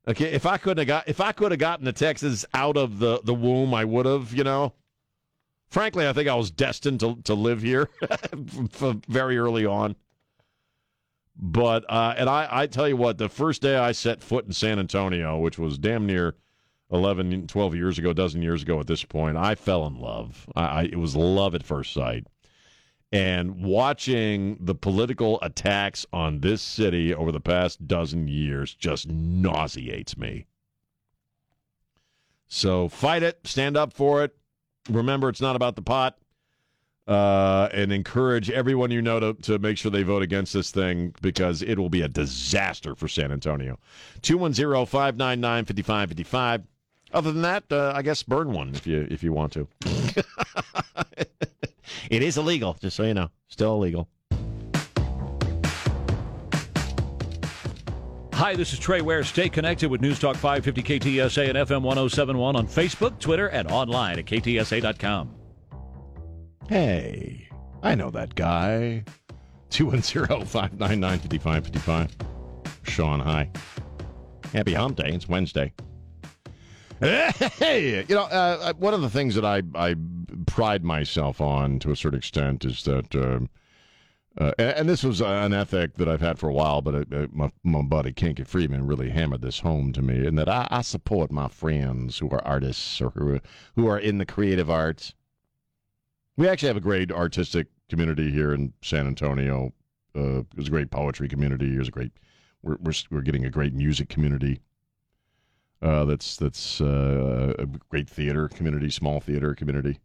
Okay, if I couldn't have got, if I could have gotten the Texas out of the the womb, I would have. You know, frankly, I think I was destined to to live here very early on. But uh, and I, I tell you what, the first day I set foot in San Antonio, which was damn near 11, 12 years ago, a dozen years ago at this point, I fell in love. I, I it was love at first sight and watching the political attacks on this city over the past dozen years just nauseates me. So fight it, stand up for it. Remember, it's not about the pot. Uh, and encourage everyone you know to, to make sure they vote against this thing because it will be a disaster for San Antonio. 210 599 5555. Other than that, uh, I guess burn one if you if you want to. it is illegal, just so you know. Still illegal. Hi, this is Trey Ware. Stay connected with News Talk 550 KTSA and FM 1071 on Facebook, Twitter, and online at ktsa.com. Hey, I know that guy. 210 599 5555. Sean, hi. Happy hump day. It's Wednesday. Hey, you know, uh, one of the things that I, I pride myself on to a certain extent is that, um, uh, and, and this was an ethic that I've had for a while, but uh, uh, my, my buddy Kinky Friedman really hammered this home to me, in that I, I support my friends who are artists or who who are in the creative arts. We actually have a great artistic community here in San Antonio. Uh, there's a great poetry community. There's a great, we're, we're, we're getting a great music community. Uh, that's that's uh, a great theater community, small theater community.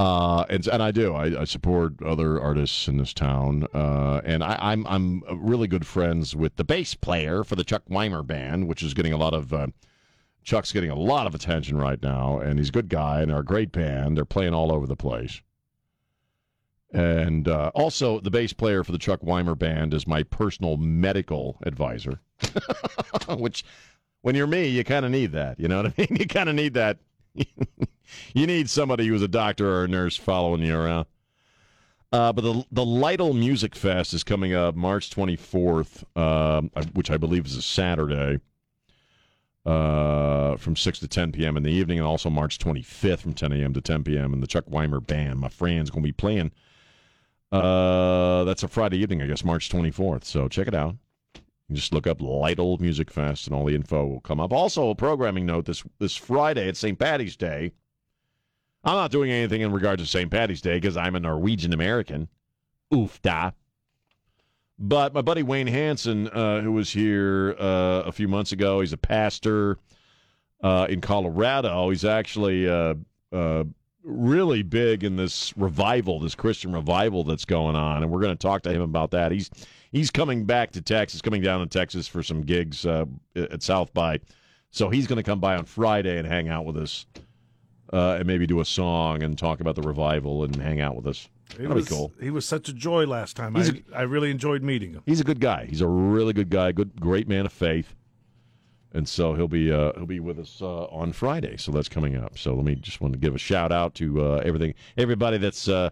Uh, and and I do. I, I support other artists in this town. Uh, and I, I'm I'm really good friends with the bass player for the Chuck Weimer band, which is getting a lot of. Uh, Chuck's getting a lot of attention right now, and he's a good guy, and they're a great band. They're playing all over the place. And uh, also, the bass player for the Chuck Weimer Band is my personal medical advisor, which, when you're me, you kind of need that. You know what I mean? You kind of need that. you need somebody who's a doctor or a nurse following you around. Uh, but the the Lytle Music Fest is coming up March 24th, um, which I believe is a Saturday, uh, from 6 to 10 p.m. in the evening, and also March 25th from 10 a.m. to 10 p.m. And the Chuck Weimer Band, my friend's going to be playing. Uh, that's a Friday evening, I guess, March 24th. So check it out. Just look up Lytle Music Fest, and all the info will come up. Also, a programming note: this this Friday, it's St. Patty's Day. I'm not doing anything in regards to St. Patty's Day because I'm a Norwegian American. Oof da. But my buddy Wayne Hanson, uh, who was here uh, a few months ago, he's a pastor uh, in Colorado. He's actually uh, uh, really big in this revival, this Christian revival that's going on, and we're going to talk to him about that. He's he's coming back to Texas, coming down to Texas for some gigs uh, at South by, so he's going to come by on Friday and hang out with us uh, and maybe do a song and talk about the revival and hang out with us. It That'll was, be cool. He was such a joy last time. He's I really enjoyed meeting him. He's a good guy. He's a really good guy. Good, great man of faith. And so he'll be uh, he'll be with us uh, on Friday. So that's coming up. So let me just want to give a shout out to uh, everything, everybody that's uh,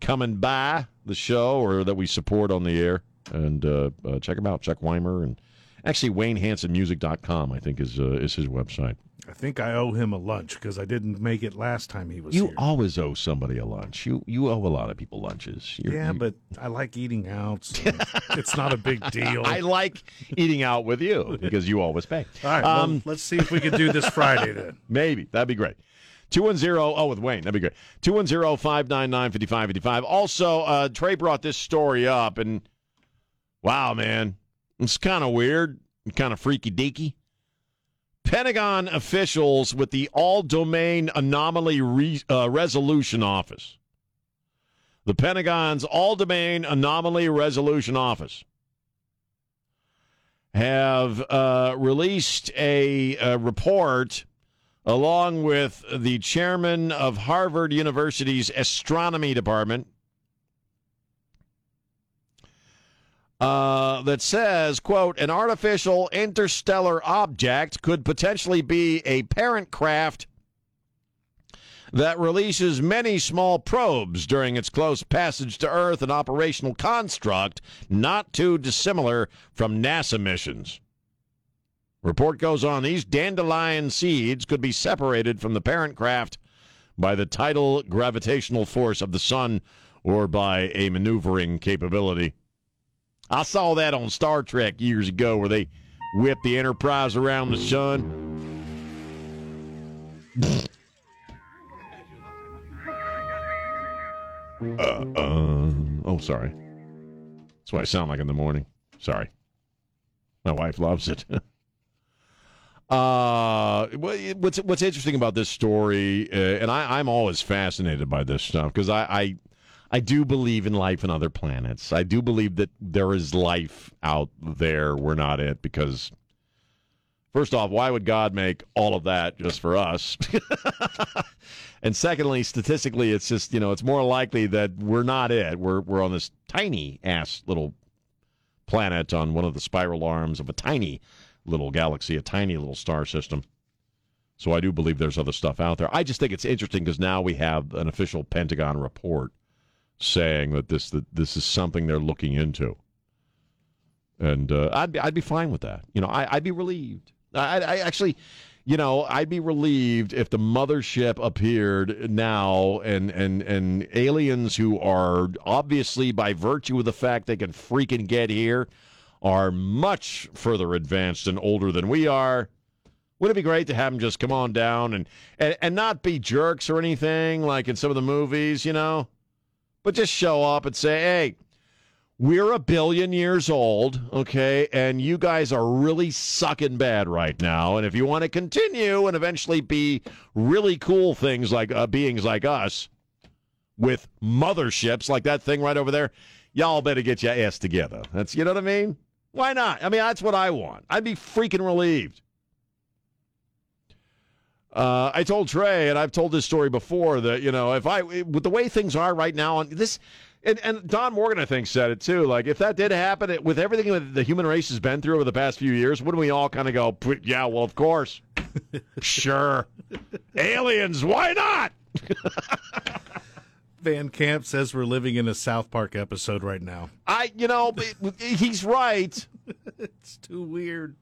coming by the show or that we support on the air. And uh, uh, check him out, Chuck Weimer, and actually WayneHansonMusic.com. I think is is his website. I think I owe him a lunch because I didn't make it last time he was here. You here. always owe somebody a lunch. You you owe a lot of people lunches. You're- yeah, you- but I like eating out. so it's not a big deal. I like eating out with you because you always pay. All right, well, Um, let's see if we can do this Friday then. Maybe. That'd be great. 210, oh, with Wayne. That'd be great. 210 599 5555. Also, uh, Trey brought this story up, and wow, man. It's kind of weird, kind of freaky deaky. Pentagon officials with the All Domain Anomaly Re- uh, Resolution Office. The Pentagon's All Domain Anomaly Resolution Office have uh, released a, a report along with the chairman of Harvard University's astronomy department uh, that says, quote, an artificial interstellar object could potentially be a parent craft that releases many small probes during its close passage to Earth, an operational construct not too dissimilar from NASA missions. Report goes on these dandelion seeds could be separated from the parent craft by the tidal gravitational force of the sun or by a maneuvering capability. I saw that on Star Trek years ago where they whipped the Enterprise around the sun. Uh, uh, oh, sorry. That's what I sound like in the morning. Sorry. My wife loves it. uh, what's what's interesting about this story, uh, and I, I'm always fascinated by this stuff because I, I I do believe in life on other planets. I do believe that there is life out there. We're not it because. First off, why would God make all of that just for us? and secondly, statistically, it's just you know it's more likely that we're not it. We're we're on this tiny ass little planet on one of the spiral arms of a tiny little galaxy, a tiny little star system. So I do believe there's other stuff out there. I just think it's interesting because now we have an official Pentagon report saying that this that this is something they're looking into. And uh, I'd be I'd be fine with that. You know, I, I'd be relieved. I, I actually, you know, I'd be relieved if the mothership appeared now and and and aliens who are obviously by virtue of the fact they can freaking get here are much further advanced and older than we are. Would it be great to have them just come on down and, and and not be jerks or anything like in some of the movies, you know, but just show up and say, "Hey, we're a billion years old, okay, and you guys are really sucking bad right now. And if you want to continue and eventually be really cool things like uh, beings like us with motherships like that thing right over there, y'all better get your ass together. That's you know what I mean? Why not? I mean, that's what I want. I'd be freaking relieved. Uh, I told Trey, and I've told this story before, that you know, if I with the way things are right now, on this, and, and Don Morgan, I think, said it too. Like, if that did happen, it, with everything that the human race has been through over the past few years, wouldn't we all kind of go, "Yeah, well, of course, sure, aliens, why not?" Van Camp says we're living in a South Park episode right now. I, you know, he's right. It's too weird.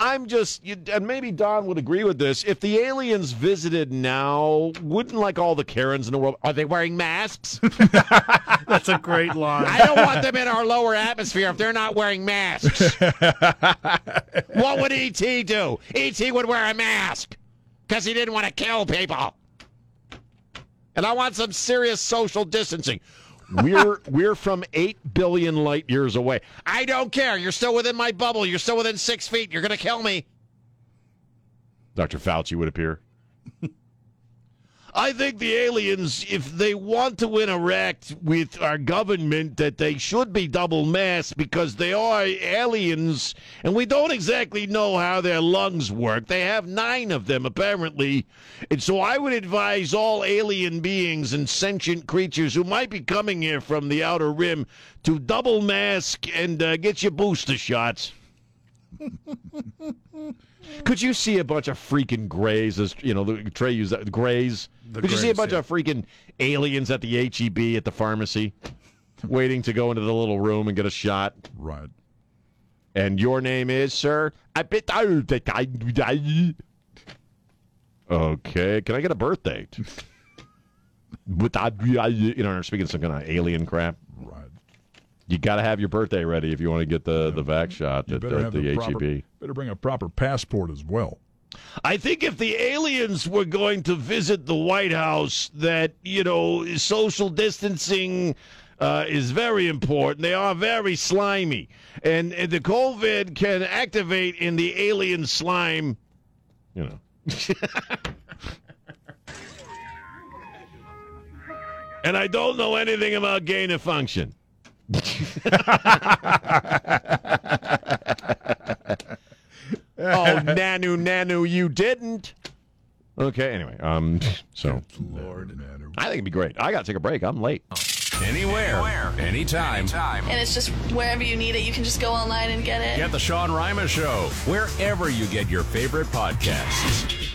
I'm just, you, and maybe Don would agree with this. If the aliens visited now, wouldn't like all the Karens in the world? Are they wearing masks? That's a great line. I don't want them in our lower atmosphere if they're not wearing masks. what would ET do? ET would wear a mask because he didn't want to kill people. And I want some serious social distancing. We're we're from eight billion light years away. I don't care. You're still within my bubble. You're still within six feet. You're gonna kill me. Dr. Fauci would appear. I think the aliens, if they want to interact with our government, that they should be double masked because they are aliens, and we don't exactly know how their lungs work. They have nine of them, apparently. And so I would advise all alien beings and sentient creatures who might be coming here from the outer rim to double mask and uh, get your booster shots. Could you see a bunch of freaking grays, as you know, the Trey used that grays? The Could you see a bunch yeah. of freaking aliens at the HEB at the pharmacy, waiting to go into the little room and get a shot? Right. And your name is, sir? I bet I Okay, can I get a birth date? But I, you know, speaking some kind of alien crap. Right. You got to have your birthday ready if you want to get the the vac shot at, at have the, the, HEB. better bring a proper passport as well. I think if the aliens were going to visit the White House, that, you know, social distancing uh, is very important. They are very slimy. And, and the COVID can activate in the alien slime, you know. and I don't know anything about gain of function. oh, Nanu, Nanu, you didn't. Okay, anyway, um, so Lord. I think it'd be great. I got to take a break. I'm late. Anywhere, anytime. And it's just wherever you need it, you can just go online and get it. Get the Sean Rima Show wherever you get your favorite podcasts.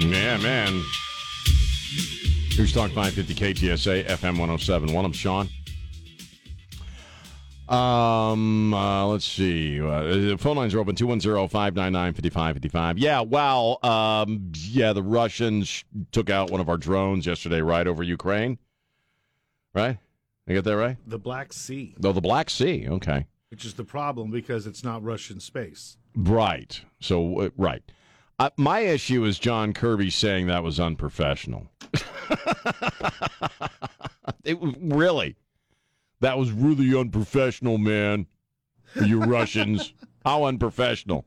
Yeah, man. News Talk 550 KTSA FM 1071. I'm Sean. Um, uh, let's see. Uh, the phone lines are open 210 599 5555. Yeah, wow. Um, yeah, the Russians took out one of our drones yesterday right over Ukraine. Right? I get that right? The Black Sea, Though the Black Sea. Okay. which is the problem because it's not Russian space. Right. So, uh, right. My issue is John Kirby saying that was unprofessional. it really. That was really unprofessional, man. You Russians. How unprofessional.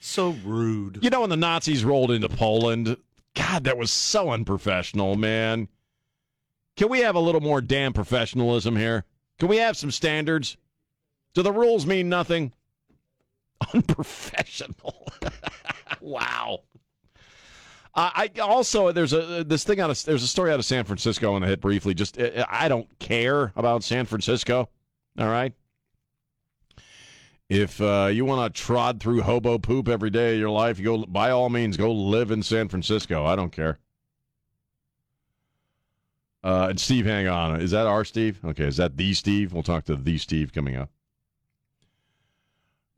So rude. You know, when the Nazis rolled into Poland, God, that was so unprofessional, man. Can we have a little more damn professionalism here? Can we have some standards? Do the rules mean nothing? Unprofessional. Wow. Uh, I also there's a this thing out of there's a story out of San Francisco and I hit briefly. Just uh, I don't care about San Francisco. All right. If uh, you want to trod through hobo poop every day of your life, you go by all means go live in San Francisco. I don't care. Uh, and Steve, hang on. Is that our Steve? Okay, is that the Steve? We'll talk to the Steve coming up.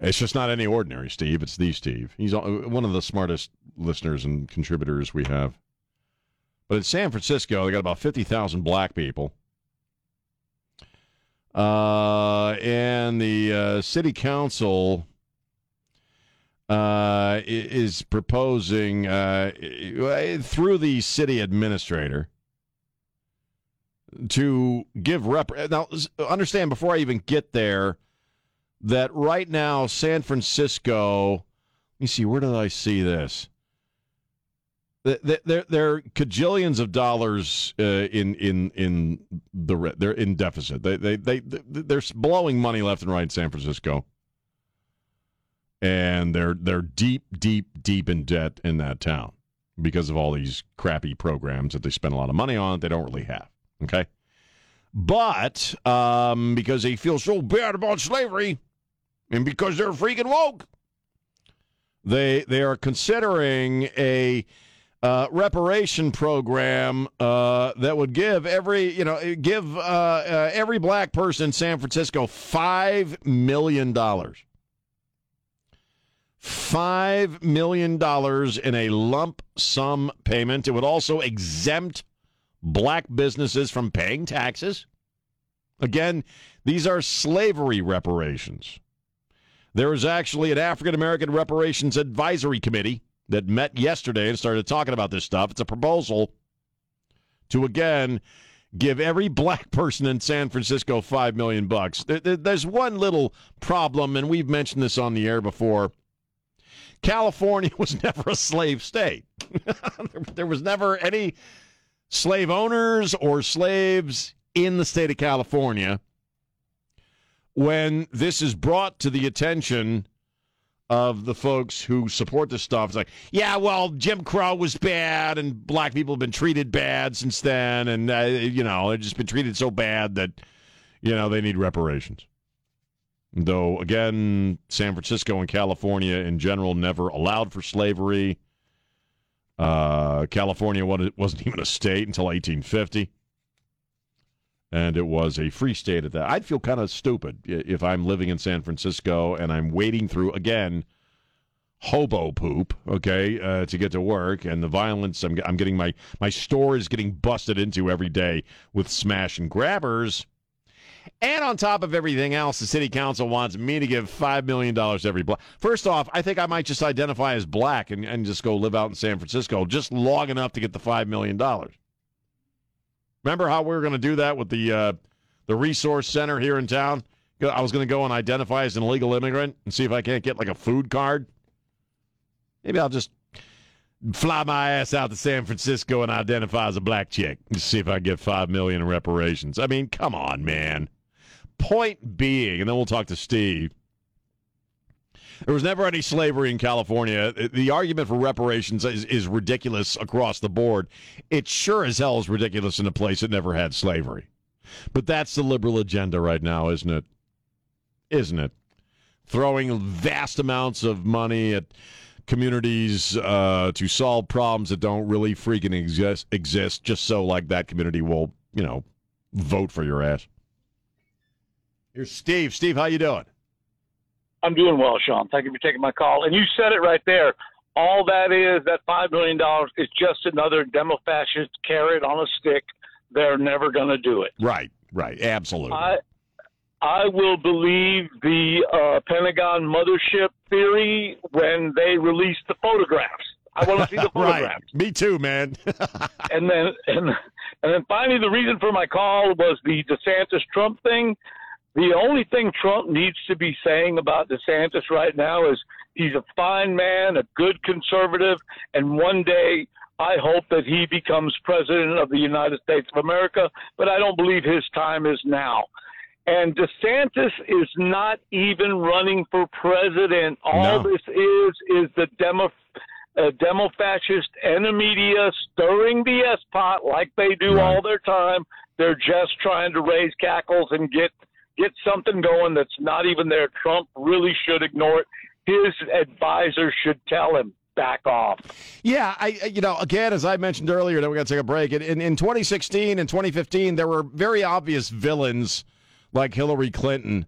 It's just not any ordinary Steve. It's the Steve. He's uh, one of the smartest listeners and contributors we have. But in San Francisco, they got about 50,000 black people. Uh, and the uh, city council uh, is proposing uh, through the city administrator to give rep. Now, understand before I even get there that right now San Francisco. Let me see. Where did I see this? Th- th- There, there are cajillions of dollars uh, in in in the re- they're in deficit. They they they they're blowing money left and right in San Francisco. and they're they're deep, deep, deep in debt in that town because of all these crappy programs that they spend a lot of money on. That they don't really have. Okay, but um, because they feel so bad about slavery, and because they're freaking woke, they they are considering a uh, reparation program uh, that would give every you know give uh, uh every black person in San Francisco five million dollars. Five million dollars in a lump sum payment. It would also exempt black businesses from paying taxes. Again, these are slavery reparations. There is actually an African American Reparations Advisory Committee that met yesterday and started talking about this stuff. It's a proposal to again give every black person in San Francisco five million bucks. There's one little problem, and we've mentioned this on the air before. California was never a slave state. there was never any slave owners or slaves in the state of California. When this is brought to the attention of the folks who support this stuff. It's like, yeah, well, Jim Crow was bad, and black people have been treated bad since then, and uh, you know, they've just been treated so bad that you know they need reparations. Though again, San Francisco and California in general never allowed for slavery. Uh, California wasn't even a state until 1850 and it was a free state at that. I'd feel kind of stupid if I'm living in San Francisco and I'm wading through again hobo poop, okay, uh, to get to work, and the violence. I'm, I'm getting my my store is getting busted into every day with smash and grabbers. And on top of everything else, the city council wants me to give $5 million every black. First off, I think I might just identify as black and, and just go live out in San Francisco just long enough to get the $5 million. Remember how we were going to do that with the uh, the resource center here in town? I was going to go and identify as an illegal immigrant and see if I can't get like a food card. Maybe I'll just fly my ass out to San Francisco and identify as a black chick and see if I get five million in reparations. I mean, come on, man. Point being, and then we'll talk to Steve. There was never any slavery in California. The argument for reparations is, is ridiculous across the board. It sure as hell is ridiculous in a place that never had slavery. But that's the liberal agenda right now, isn't it? Isn't it? Throwing vast amounts of money at communities uh, to solve problems that don't really freaking exist, exist just so like that community will, you know, vote for your ass. Here's Steve. Steve, how you doing? I'm doing well, Sean. Thank you for taking my call. And you said it right there. All that is, that $5 million is just another demo fascist carrot on a stick. They're never going to do it. Right, right. Absolutely. I, I will believe the uh, Pentagon mothership theory when they release the photographs. I want to see the photographs. right. Me too, man. and then and and then finally, the reason for my call was the DeSantis Trump thing. The only thing Trump needs to be saying about DeSantis right now is he's a fine man, a good conservative, and one day I hope that he becomes president of the United States of America, but I don't believe his time is now. And DeSantis is not even running for president. All no. this is is the demo uh, demo fascist and the media stirring the S pot like they do right. all their time. They're just trying to raise cackles and get get something going that's not even there. Trump really should ignore it. His advisor should tell him back off. Yeah, I you know again as I mentioned earlier, then we got to take a break. In, in 2016 and 2015, there were very obvious villains like Hillary Clinton,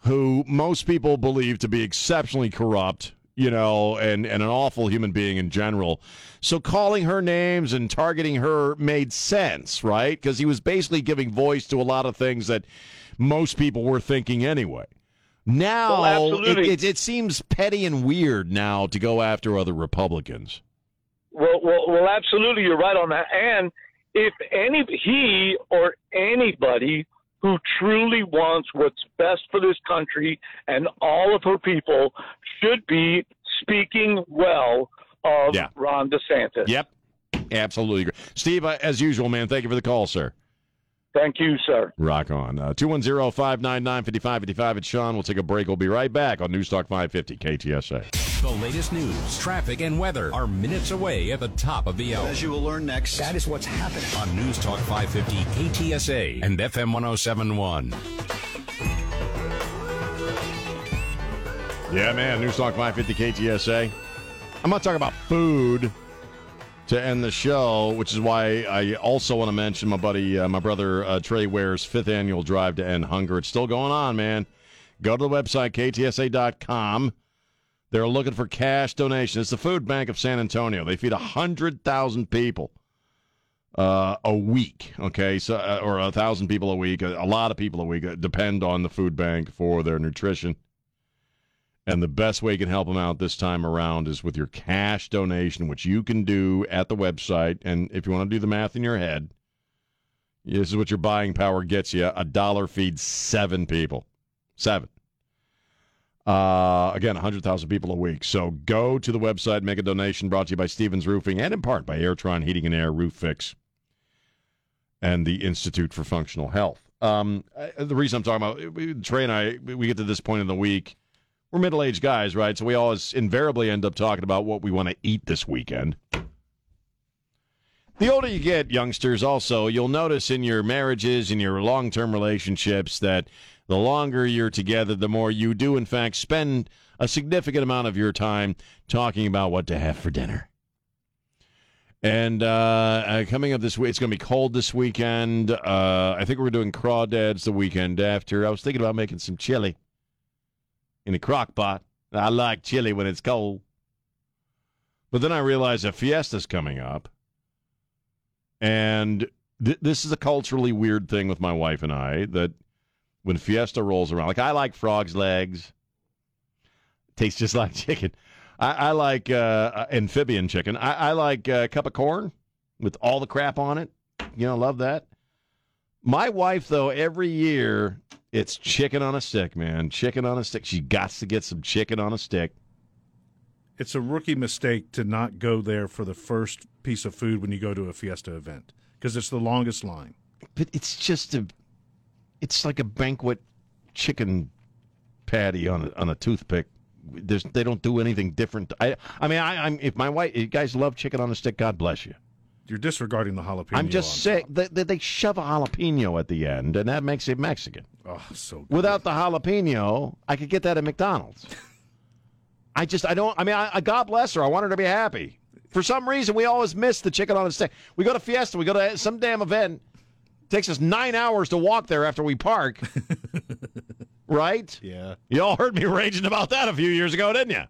who most people believe to be exceptionally corrupt. You know, and, and an awful human being in general. So calling her names and targeting her made sense, right? Because he was basically giving voice to a lot of things that most people were thinking anyway. Now well, it, it, it, seems petty and weird now to go after other Republicans. Well, well, well, absolutely, you're right on that. And if any he or anybody who truly wants what's best for this country and all of her people should be speaking well of yeah. Ron DeSantis. Yep, absolutely. Steve, uh, as usual, man, thank you for the call, sir. Thank you, sir. Rock on. Uh, 210 599 5555. It's Sean. We'll take a break. We'll be right back on News Talk 550 KTSA. The latest news, traffic, and weather are minutes away at the top of the hour. As you will learn next, that is what's happening. On News Talk 550 KTSA and FM 1071. Yeah, man. News Talk 550 KTSA. I'm going to talk about food to end the show, which is why I also want to mention my buddy, uh, my brother uh, Trey Ware's fifth annual Drive to End Hunger. It's still going on, man. Go to the website, ktsa.com. They're looking for cash donations. It's the Food Bank of San Antonio. They feed 100,000 people uh, a week, okay? so uh, Or a 1,000 people a week. A, a lot of people a week uh, depend on the food bank for their nutrition. And the best way you can help them out this time around is with your cash donation, which you can do at the website. And if you want to do the math in your head, this is what your buying power gets you. A dollar feeds seven people. Seven. Uh, again, 100,000 people a week. So go to the website, make a donation brought to you by Stevens Roofing and in part by Airtron Heating and Air Roof Fix and the Institute for Functional Health. Um, the reason I'm talking about Trey and I, we get to this point in the week we're middle aged guys, right? So we always invariably end up talking about what we want to eat this weekend. The older you get, youngsters, also, you'll notice in your marriages and your long term relationships that the longer you're together, the more you do, in fact, spend a significant amount of your time talking about what to have for dinner. And uh, uh, coming up this week, it's going to be cold this weekend. Uh, I think we're doing crawdads the weekend after. I was thinking about making some chili in a crock pot. I like chili when it's cold. But then I realized a fiesta's coming up. And th- this is a culturally weird thing with my wife and I that when fiesta rolls around, like I like frog's legs, tastes just like chicken. I, I like uh, amphibian chicken. I, I like a cup of corn with all the crap on it. You know, love that. My wife, though, every year it's chicken on a stick, man. Chicken on a stick. She got to get some chicken on a stick. It's a rookie mistake to not go there for the first piece of food when you go to a fiesta event because it's the longest line. But it's just a, it's like a banquet chicken patty on a, on a toothpick. There's, they don't do anything different. I, I mean, I, I'm if my wife, you guys love chicken on a stick, God bless you. You're disregarding the jalapeno. I'm just saying that they, they, shove a jalapeno at the end, and that makes it Mexican. Oh, so good. Without the jalapeno, I could get that at McDonald's. I just, I don't. I mean, I, I, God bless her. I want her to be happy. For some reason, we always miss the chicken on a stick. We go to Fiesta. We go to some damn event. It takes us nine hours to walk there after we park. right? Yeah. You all heard me raging about that a few years ago, didn't you?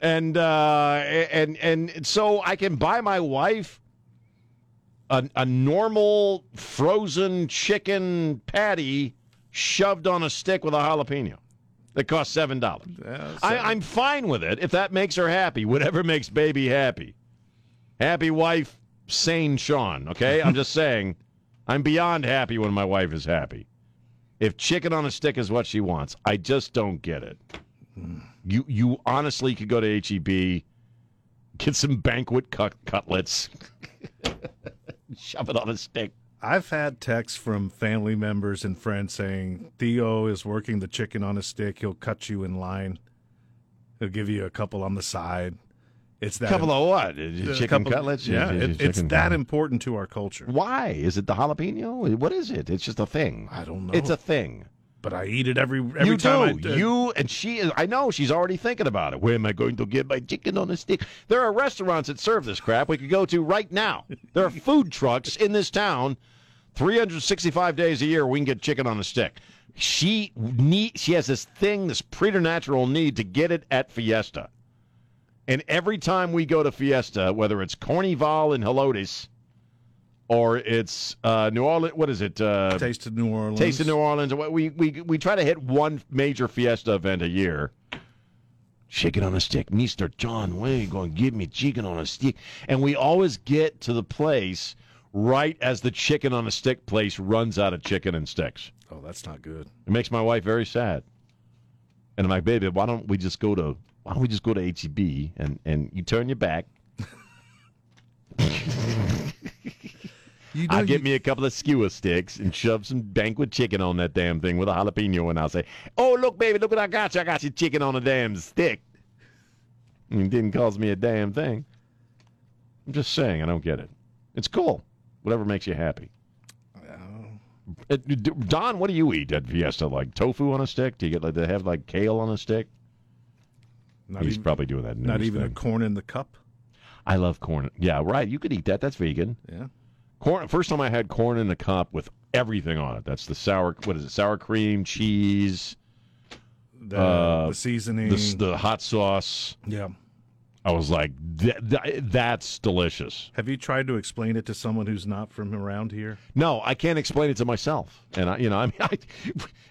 And uh, and and so I can buy my wife a, a normal frozen chicken patty shoved on a stick with a jalapeno that costs seven dollars. Yeah, I'm fine with it if that makes her happy. Whatever makes baby happy. Happy wife, sane Sean. Okay, I'm just saying, I'm beyond happy when my wife is happy. If chicken on a stick is what she wants, I just don't get it. Hmm. You you honestly could go to HEB, get some banquet cut- cutlets. shove it on a stick. I've had texts from family members and friends saying Theo is working the chicken on a stick. He'll cut you in line. He'll give you a couple on the side. It's that couple of what? Uh, chicken couple, cutlets? Yeah, it, it's that cutlets. important to our culture. Why is it the jalapeno? What is it? It's just a thing. I don't know. It's a thing but I eat it every every you time. Do. I, uh, you and she is. I know she's already thinking about it. Where am I going to get my chicken on a stick? There are restaurants that serve this crap. We could go to right now. There are food trucks in this town. 365 days a year, we can get chicken on a stick. She need. She has this thing, this preternatural need to get it at Fiesta. And every time we go to Fiesta, whether it's Carnival in Helotes or it's uh, New Orleans. What is it? Uh, Taste of New Orleans. Taste of New Orleans. We we we try to hit one major fiesta event a year. Chicken on a stick, Mister John Wayne going to give me chicken on a stick, and we always get to the place right as the chicken on a stick place runs out of chicken and sticks. Oh, that's not good. It makes my wife very sad. And I'm like, baby, why don't we just go to why don't we just go to HEB and and you turn your back. You know I'll get you- me a couple of skewer sticks and shove some banquet chicken on that damn thing with a jalapeno, and I'll say, "Oh, look, baby, look what I got you! I got you chicken on a damn stick." And it didn't cost me a damn thing. I'm just saying, I don't get it. It's cool. Whatever makes you happy. Uh, Don, what do you eat at Fiesta? Like tofu on a stick? Do you get like they have like kale on a stick? Not He's even- probably doing that. Not even a corn in the cup. I love corn. Yeah, right. You could eat that. That's vegan. Yeah. Corn. First time I had corn in a cup with everything on it. That's the sour. What is it? Sour cream, cheese, The, uh, the seasoning. the, the hot sauce. yeah. I was like, th- th- that's delicious. Have you tried to explain it to someone who's not from around here? No, I can't explain it to myself. And I, you know, I mean, I,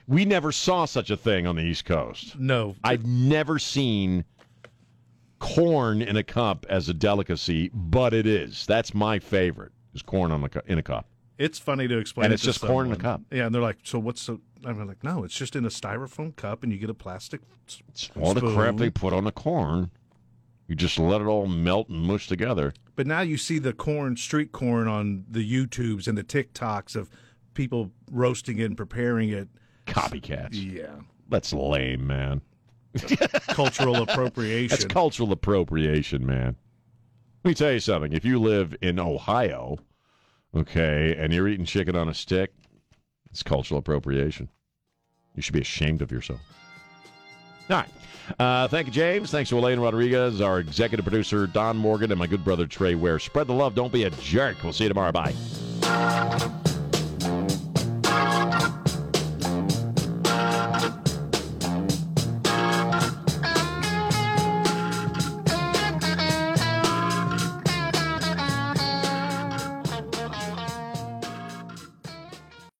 we never saw such a thing on the East Coast. No. I've never seen corn in a cup as a delicacy, but it is. That's my favorite. Is corn on the cu- in a cup. It's funny to explain. And it it's to just corn in a someone. cup. Yeah, and they're like, "So what's the?" I'm like, "No, it's just in a styrofoam cup, and you get a plastic." s- All the crap spoon." they put on the corn, you just let it all melt and mush together. But now you see the corn, street corn, on the YouTubes and the TikToks of people roasting it and preparing it. Copycats. Yeah, That's lame, man. cultural appropriation. That's cultural appropriation, man. Me tell you something. If you live in Ohio, okay, and you're eating chicken on a stick, it's cultural appropriation. You should be ashamed of yourself. All right. Uh, thank you, James. Thanks to Elaine Rodriguez, our executive producer, Don Morgan, and my good brother, Trey Ware. Spread the love. Don't be a jerk. We'll see you tomorrow. Bye.